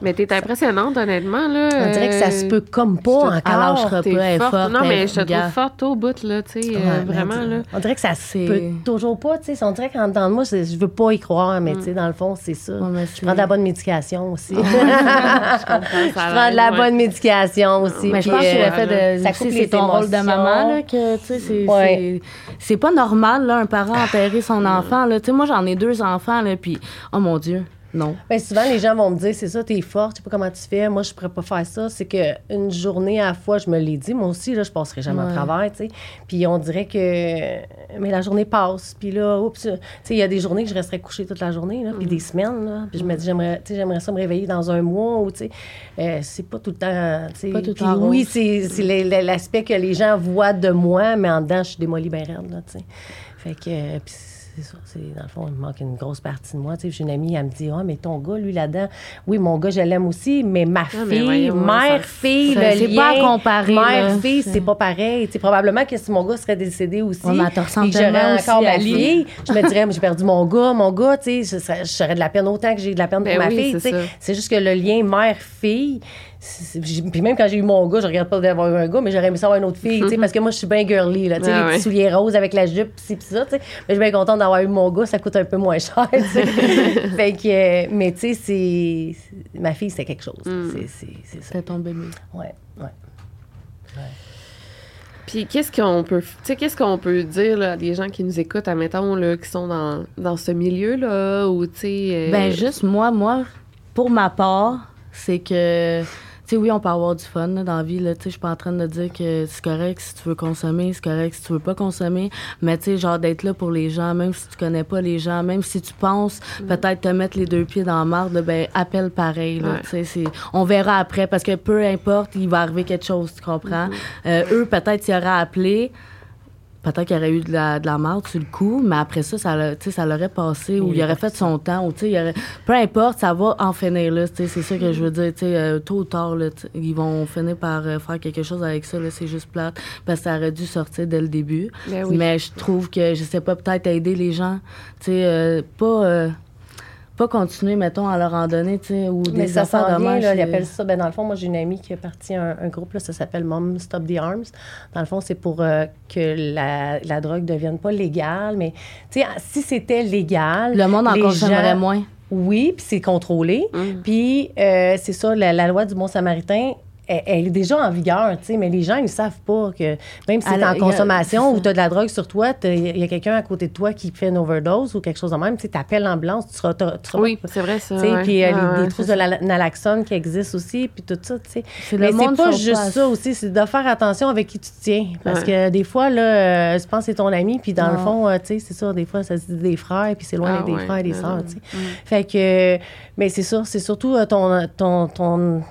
mais t'es impressionnante, honnêtement. Là. On dirait que ça se peut comme pas encore. Alors, je pas, forte. Non, mais je te trouve forte au bout, là, tu sais, euh, vraiment, là. On dirait que ça se peut toujours pas, tu sais. On dirait qu'en dedans de moi, je veux pas y croire, mais tu sais, dans le fond, c'est ça. je prends de la bonne médication aussi. je, prends de la bonne médication aussi. Mais je pense que le fait de... Ça c'est ton rôle de maman, là, que, tu sais, c'est pas normal, là, un parent enterrer son enfant, là. Tu sais, moi, j'en ai deux enfants, là, puis, oh mon Dieu. Non. Bien, souvent, les gens vont me dire, c'est ça, t'es forte, je sais pas comment tu fais. Moi, je pourrais pas faire ça. C'est qu'une journée à la fois, je me l'ai dit, moi aussi, là, je passerai jamais au travail, tu sais. Puis on dirait que. Mais la journée passe. Puis là, oups, tu sais, il y a des journées que je resterais couchée toute la journée, là, puis des semaines, là. Puis je me dis, j'aimerais, j'aimerais ça me réveiller dans un mois ou, tu sais. Euh, c'est pas tout le temps. Tu sais. Puis oui, c'est l'aspect que les gens voient de moi, mais en dedans, je suis démolie bien raide, là, tu sais. Fait que c'est ça. Dans le fond, il me manque une grosse partie de moi. Tu sais, j'ai une amie, elle me dit Ah, mais ton gars, lui, là-dedans, oui, mon gars, je l'aime aussi, mais ma ah, fille, mère-fille, le C'est pas à comparer. Mère-fille, c'est pas pareil. Tu sais, probablement que si mon gars serait décédé aussi, et que j'aurais encore ma fille, je me dirais J'ai perdu mon gars, mon gars, tu sais, je serais de la peine autant que j'ai de la peine pour ben ma fille. C'est juste que le lien mère-fille, puis même quand j'ai eu mon gars, je regarde pas d'avoir eu un gars, mais j'aurais aimé ça avoir une autre fille, parce que moi, je suis bien girly, là, tu sais, ah les petits souliers roses avec la jupe, pis ça, tu sais. Mais je suis bien contente d'avoir eu mon gars, ça coûte un peu moins cher, fait que, mais tu sais, c'est... Ma fille, c'est quelque chose. Mm. C'est ça. C'est ton bébé. Ouais, ouais. Puis qu'est-ce qu'on peut, qu'est-ce qu'on peut dire là, à des gens qui nous écoutent, admettons, là, qui sont dans, dans ce milieu-là, ou tu sais... Euh, ben juste, moi, moi, pour ma part, c'est que sais, oui, on peut avoir du fun dans la vie. Je suis pas en train de dire que c'est correct si tu veux consommer, c'est correct si tu veux pas consommer. Mais tu sais, genre d'être là pour les gens, même si tu connais pas les gens, même si tu penses mm. peut-être te mettre les deux pieds dans la marde, ben appelle pareil. Là, on verra après parce que peu importe, il va arriver quelque chose, tu comprends? Mm-hmm. Euh, eux, peut-être, ils auraient appelé peut-être qu'il y aurait eu de la, de la marde sur le coup, mais après ça, ça, ça l'aurait passé ou il aurait fait son temps. Ou, il aurait... Peu importe, ça va en finir. Là, c'est ça que je veux dire. Euh, tôt ou tard, là, ils vont finir par euh, faire quelque chose avec ça. C'est juste plate parce que ça aurait dû sortir dès le début. Ben mais je trouve que, je sais pas, peut-être aider les gens. Euh, pas pas continuer, mettons, à leur en donner, tu sais, ou des ça affaires de là, Ils appellent ça, ben dans le fond, moi, j'ai une amie qui est partie un, un groupe, là, ça s'appelle Mom Stop the Arms. Dans le fond, c'est pour euh, que la, la drogue devienne pas légale, mais, tu sais, si c'était légal... Le monde en consommerait moins. Oui, puis c'est contrôlé. Mm. Puis, euh, c'est ça, la, la, loi du bon samaritain elle, est déjà en vigueur, tu sais, mais les gens, ils savent pas que même si tu es en consommation ou tu as de la drogue sur toi, il y a quelqu'un à côté de toi qui fait une overdose ou quelque chose de même, tu appelles l'ambulance, tu seras, Oui, c'est vrai, ça. Puis euh, les, trousses de la naloxone qui existent aussi, puis tout ça, tu sais. Mais c'est pas juste ça aussi, c'est de faire attention avec qui tu tiens. Parce que des fois, là, euh, je pense que c'est ton ami, puis dans le fond, euh, tu sais, c'est ça, des fois, ça se dit des frères, puis c'est loin ah, des frères et des sœurs, tu sais. Fait que, mais c'est ça, c'est surtout ton, ton, ton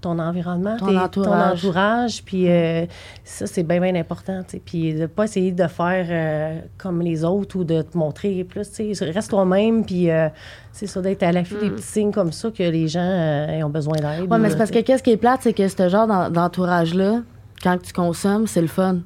ton environnement, ton, entourage. ton entourage. Puis euh, ça, c'est bien, bien important. Puis de ne pas essayer de faire euh, comme les autres ou de te montrer plus. Reste toi-même. Puis euh, c'est ça, d'être à l'affût des mm. petits signes comme ça que les gens ont besoin d'aide. Oui, mais c'est parce que qu'est-ce qui est plate, c'est que ce genre d'entourage-là, quand tu consommes, c'est le fun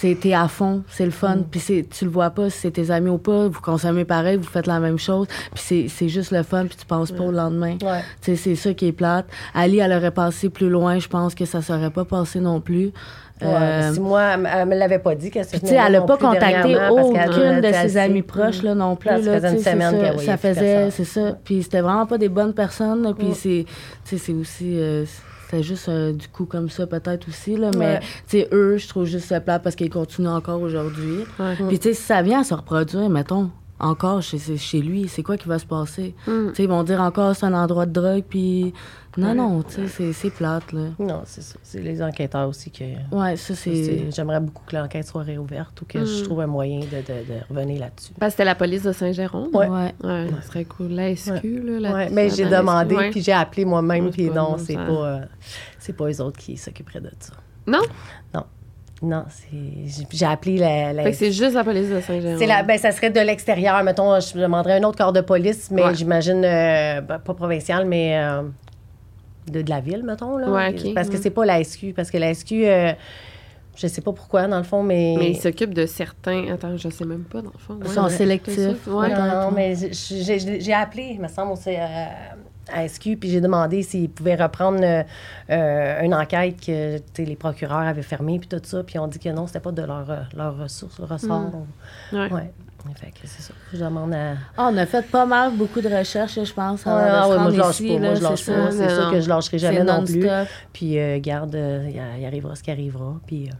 c'est à fond, c'est le fun. Mm. Puis tu le vois pas si c'est tes amis ou pas, vous consommez pareil, vous faites la même chose. Puis c'est juste le fun, puis tu penses pas au lendemain. C'est ça qui est plate. Ali, elle aurait passé plus loin, je pense que ça serait pas passé non plus. Euh, si moi, elle me l'avait pas dit qu'elle se Elle n'a pas contacté aucune de ses amis proches là, non plus. Ça faisait une semaine qu'elle Ça faisait, c'est ça. Puis c'était vraiment pas des bonnes personnes. Puis c'est aussi... Euh, c'était juste du coup comme ça, peut-être aussi. Là, mais, tu sais, eux, je trouve juste ça plat parce qu'ils continuent encore aujourd'hui. Puis, tu sais, si ça vient à se reproduire, mettons, encore chez, chez lui, c'est quoi qui va se passer? Mm. Ils vont dire encore c'est un endroit de drogue, puis. Non, non, tu sais, c'est plate, là. Non, c'est ça. C'est les enquêteurs aussi que. Ouais, ça, c'est. J'aimerais beaucoup que l'enquête soit réouverte ou que je mm. trouve un moyen de, de, revenir là-dessus. Parce que c'était la police de Saint-Jérôme. Ouais. ouais. ça serait cool. La SQ, là. Ouais, mais j'ai demandé, puis j'ai appelé moi-même, puis non, c'est pas, euh, c'est pas eux autres qui s'occuperaient de ça. Non? Non. Non, c'est. J'ai appelé la. Fait que c'est juste la police de Saint-Jérôme. La... Ben, ça serait de l'extérieur. Mettons, je demanderais un autre corps de police, mais j'imagine, euh, ben, pas provincial, mais euh, de, de, la ville, mettons. Là. Ouais, Parce que c'est pas la SQ. Parce que la SQ, euh, je sais pas pourquoi, dans le fond, mais. Mais ils s'occupent de certains. Attends, je sais même pas, dans le fond. Ils sont sélectifs. Ouais. Non, mais j'ai appelé, il me semble, aussi à SQ, puis j'ai demandé s'ils pouvaient reprendre euh, euh, une enquête que les procureurs avaient fermée, puis tout ça, puis on dit que non, c'était pas de leur, euh, leur ressource, leur ressort. Mm. Ouais. Fait que c'est ça. Je demande à... Ah, on a fait pas mal, beaucoup de recherches, je pense. Ah, ouais, moi, je lâche pas. Moi, je lâche pas. C'est sûr que je lâcherai jamais non plus. Puis, garde, il arrivera ce qui arrivera. Puis,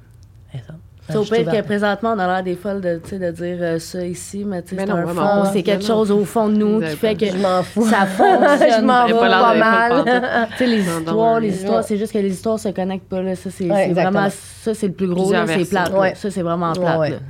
c'est ça. C'est au pire que présentement, on a l'air des folles de, de dire euh, ça ici, mais c'est un fond, c'est quelque chose au fond de nous qui fait que je m'en fous. ça fonctionne. je m'en vais pas, mal. tu sais, les histoires, les histoires, c'est juste que les histoires se connectent pas. Là. Ça, c'est vraiment, ça, c'est le plus gros, c'est plate. Ça, c'est vraiment plate. Ben,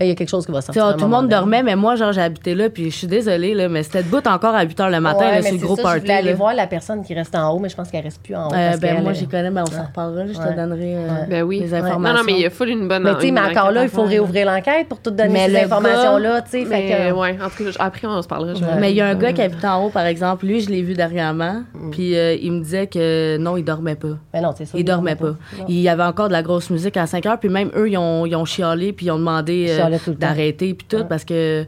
il y a quelque chose qui va sortir. tout le monde dormait, mais moi, genre, j'habitais là, puis je suis désolée, là, mais c'était debout encore à 8 h le matin, là, sur le gros ça, party. Je voulais aller voir la personne qui reste en haut, mais je pense qu'elle reste plus en haut. Euh, ben, moi, j'y connais, mais on s'en reparlera, je te donnerai euh, ben oui. les informations. Non, non, mais il faut une bonne Mais tu sais, mais encore là, il faut réouvrir l'enquête pour te donner ces informations-là, tu sais. Mais ouais, après, on se parlera. Mais il y a un gars qui habite en haut, par exemple, lui, je l'ai vu dernièrement, mm. puis euh, il me disait que non, il dormait pas. Ben non, c'est ça. Il dormait pas. Il y avait encore de la grosse musique à 5 heures, puis même eux, ils ont chialé, puis ils ont demandé d'arrêter puis tout, parce que.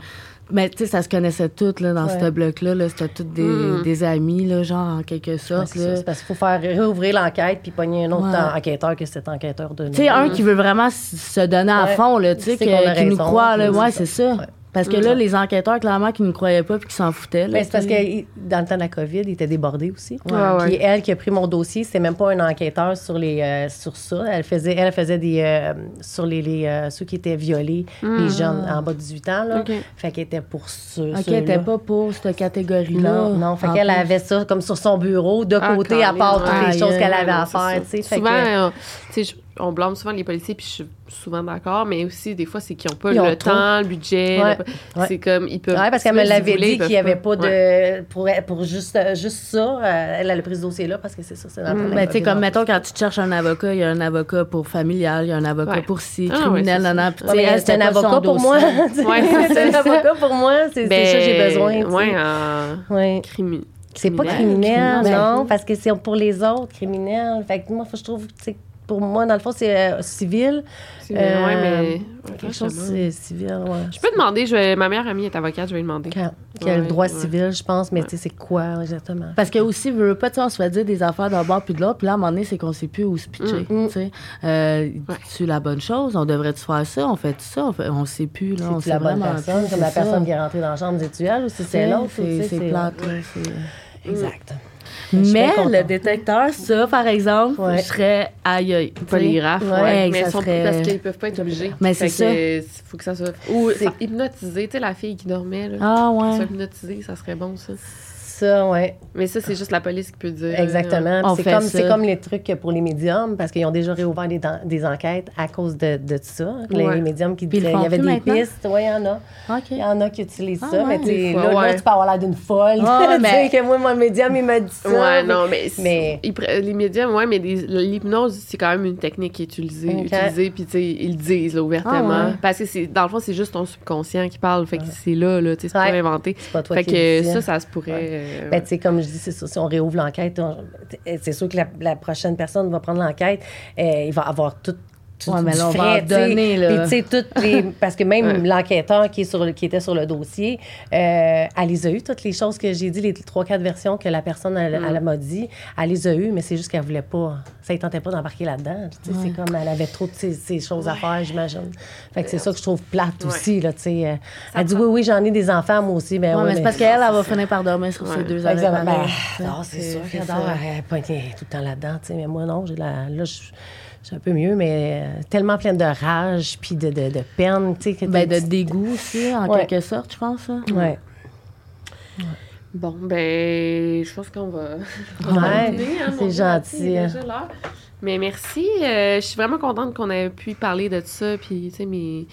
Mais tu sais, ça se connaissait tout là, dans ce bloc-là. -là, C'était tous des, mm. des, amis, là, genre, en quelque sorte. c'est parce qu'il faut faire réouvrir l'enquête puis pogner un autre enquêteur que cet enquêteur de Tu sais, un qui veut vraiment se donner à fond, là, tu sais, qui nous croit. Là, ouais, c'est ça. Parce que là, les enquêteurs, clairement, qui ne croyaient pas puis qui s'en foutaient. Mais c'est parce que dans le temps de la COVID, il était débordé aussi. puis elle qui a pris mon dossier, c'était même pas un enquêteur sur les euh, sur ça. Elle faisait, elle faisait des euh, sur les, les euh, ceux qui étaient violés, les hmm. jeunes en bas de 18 ans. Là. Fait qu'elle était pour ceux. OK, elle n'était pas pour cette catégorie-là. Non, non. Fait qu'elle avait ça comme sur son bureau, de ah, côté, à part toutes les choses qu'elle avait à faire. Souvent, tu sais, on blâme souvent les policiers, puis je suis souvent d'accord, mais aussi des fois, c'est qu'ils n'ont pas le temps, le budget. C'est comme, ils peuvent. Oui, parce qu'elle me l'avait dit qu'il n'y avait pas, de. Pour, pour juste, juste ça, euh, elle a pris ce dossier-là parce que c'est ça, c'est dans mm. Mais tu sais, comme mettons, quand tu cherches un avocat, il y a un avocat pour familial, il y a un avocat pour si, ah, criminel, non, non. C'est un avocat pour moi. C'est un avocat pour moi, c'est ça que j'ai besoin. Oui, criminel. C'est pas criminel, non, parce que c'est pour les autres criminels. Fait que moi, je trouve, pour moi, dans le fond, c'est euh, civil. Euh, oui, mais. Quelque chose, c'est civil, ouais. Je peux demander, je vais, ma meilleure amie est avocate, je vais lui demander. Qui a le droit civil, je pense, mais tu sais, c'est quoi exactement? Parce que aussi, veut pas, on se fait dire des affaires d'un bord puis de l'autre, puis là, à un moment donné, c'est qu'on sait plus où se pitcher. Mm. Tu sais, euh, tu la bonne chose? On devrait-tu faire ça? On fait ça? On, fait, on sait plus, là. C'est la bonne personne, comme la personne qui est rentrée dans la chambre d'étudiants, ou si c'est l'autre? C'est plate, là. Exact. Mais le détecteur, ça, par exemple, je serais aïe Polygraphe, ouais. mais serait... parce qu'ils peuvent pas être obligés. Mais c'est ça. Il faut que ça soit. Ou hypnotisé, tu sais, la fille qui dormait, là. Ah, ouais. Soit hypnotisée, ça serait bon, ça ça, ouais. Mais ça, c'est juste la police qui peut dire. Exactement. C'est comme, c'est comme les trucs pour les médiums, parce qu'ils ont déjà réouvert des, des enquêtes à cause de, de ça. Les, médiums qui disaient il y avait des pistes. Oui, il y en a. Il y en a qui utilisent ah, ça. mais tu là, là, tu peux avoir l'air d'une folle. Ah, mais... que moi, mon médium, il m'a dit ça. Ouais, non, mais. mais... les médiums, ouais, mais l'hypnose, c'est quand même une technique qui est utilisée. utilisée puis, tu sais, ils le disent ouvertement. Ah, parce que, c'est, dans le fond, c'est juste ton subconscient qui parle. Fait que c'est là, là. Tu sais, c'est pas inventé. Pas toi fait que ça, ça se pourrait. Ben, tu sais, comme je dis, c'est ça. Si on réouvre l'enquête, c'est sûr que la, prochaine personne va prendre l'enquête. et il va avoir tout ouais, mais là, on va donner, là. Puis, toutes les... Parce que même l'enquêteur qui, est sur qui était sur le dossier, euh, elle les a eues, toutes les choses que j'ai dit, les trois, quatre versions que la personne, elle, m'a dit. Elle les a eues, mais c'est juste qu'elle voulait pas ça ne tentait pas d'embarquer là-dedans. C'est comme elle avait trop de ces, choses à faire, j'imagine. Fait que c'est ça que je trouve plate aussi. Là, euh. elle dit oui, oui, j'en ai des enfants, moi aussi. Ben, mais c'est parce qu'elle, elle va finir par dormir sur ses deux années. Ben, c'est sûr qu'elle dort, elle tout le temps là-dedans. Mais moi, non, j'ai la, là, je suis un peu mieux, mais euh, tellement pleine de rage puis de, de, de peine. Ben, de dégoût aussi, en quelque sorte, je pense. Oui. Ouais. Bon, ben, je pense qu'on va. Ouais, hein, c'est gentil. Mais merci. Euh, je suis vraiment contente qu'on ait pu parler de ça. Puis, tu sais, mais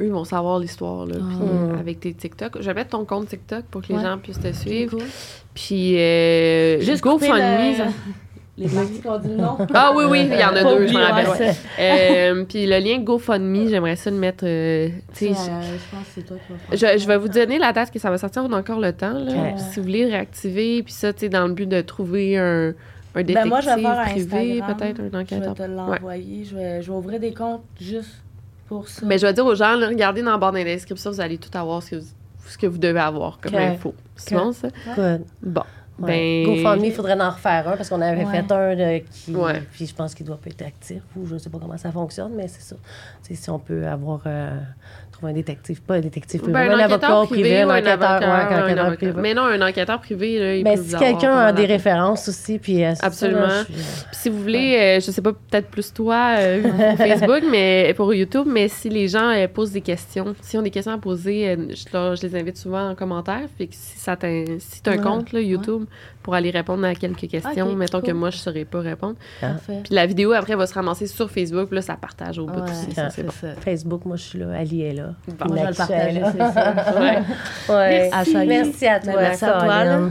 eux vont savoir l'histoire, là. Ah. avec tes TikTok. Je vais mettre ton compte TikTok pour que les gens puissent te suivre. Puis, euh, juste GoFundMe. Les parties qu'on dit non. Ah oui, oui, il y en a deux, je m'en rappelle. Euh, puis le lien GoFundMe, j'aimerais ça le mettre. Euh, je, pense que c'est toi qui vas je, je, vais vous donner la date que ça va sortir, on a encore le temps. Là, Si vous voulez réactiver, puis ça, tu sais, dans le but de trouver un, un détective ben moi, je vais faire privé, peut-être un enquêteur. Je vais te l'envoyer. Je, vais, je vais ouvrir des comptes juste pour ça. Mais je vais dire aux gens, regardez dans le bord d'inscription, vous allez tout avoir ce que vous, ce que vous devez avoir comme info. C'est bon, ça? Bon. Ben... GoFundMe, il faudrait en refaire un parce qu'on avait fait un de, qui. Puis je pense qu'il doit pas être actif ou je ne sais pas comment ça fonctionne, mais c'est ça. si on peut avoir. Euh, trouver un détective, pas un détective privé, ben, un, avocat privé, un enquêteur, un enquêteur privé. Mais non, un enquêteur privé, là, il mais si quelqu'un a des références aussi, puis euh, Absolument. puis si vous voulez, euh, je sais pas, peut-être plus toi pour Facebook, mais pour YouTube, mais si les gens posent des questions, si ont des questions à poser, je, les invite souvent en commentaire. Que si ça si tu as un compte, là, YouTube, pour aller répondre à quelques questions. Mettons que moi, je ne saurais pas répondre. Puis la vidéo, après, va se ramasser sur Facebook. Puis là, ça partage au bout aussi. Ça, bon. Facebook, moi, je suis là. Ali est là. Bon, je vais le partager, c'est ça. ouais. Merci. Merci à toi. Merci à toi.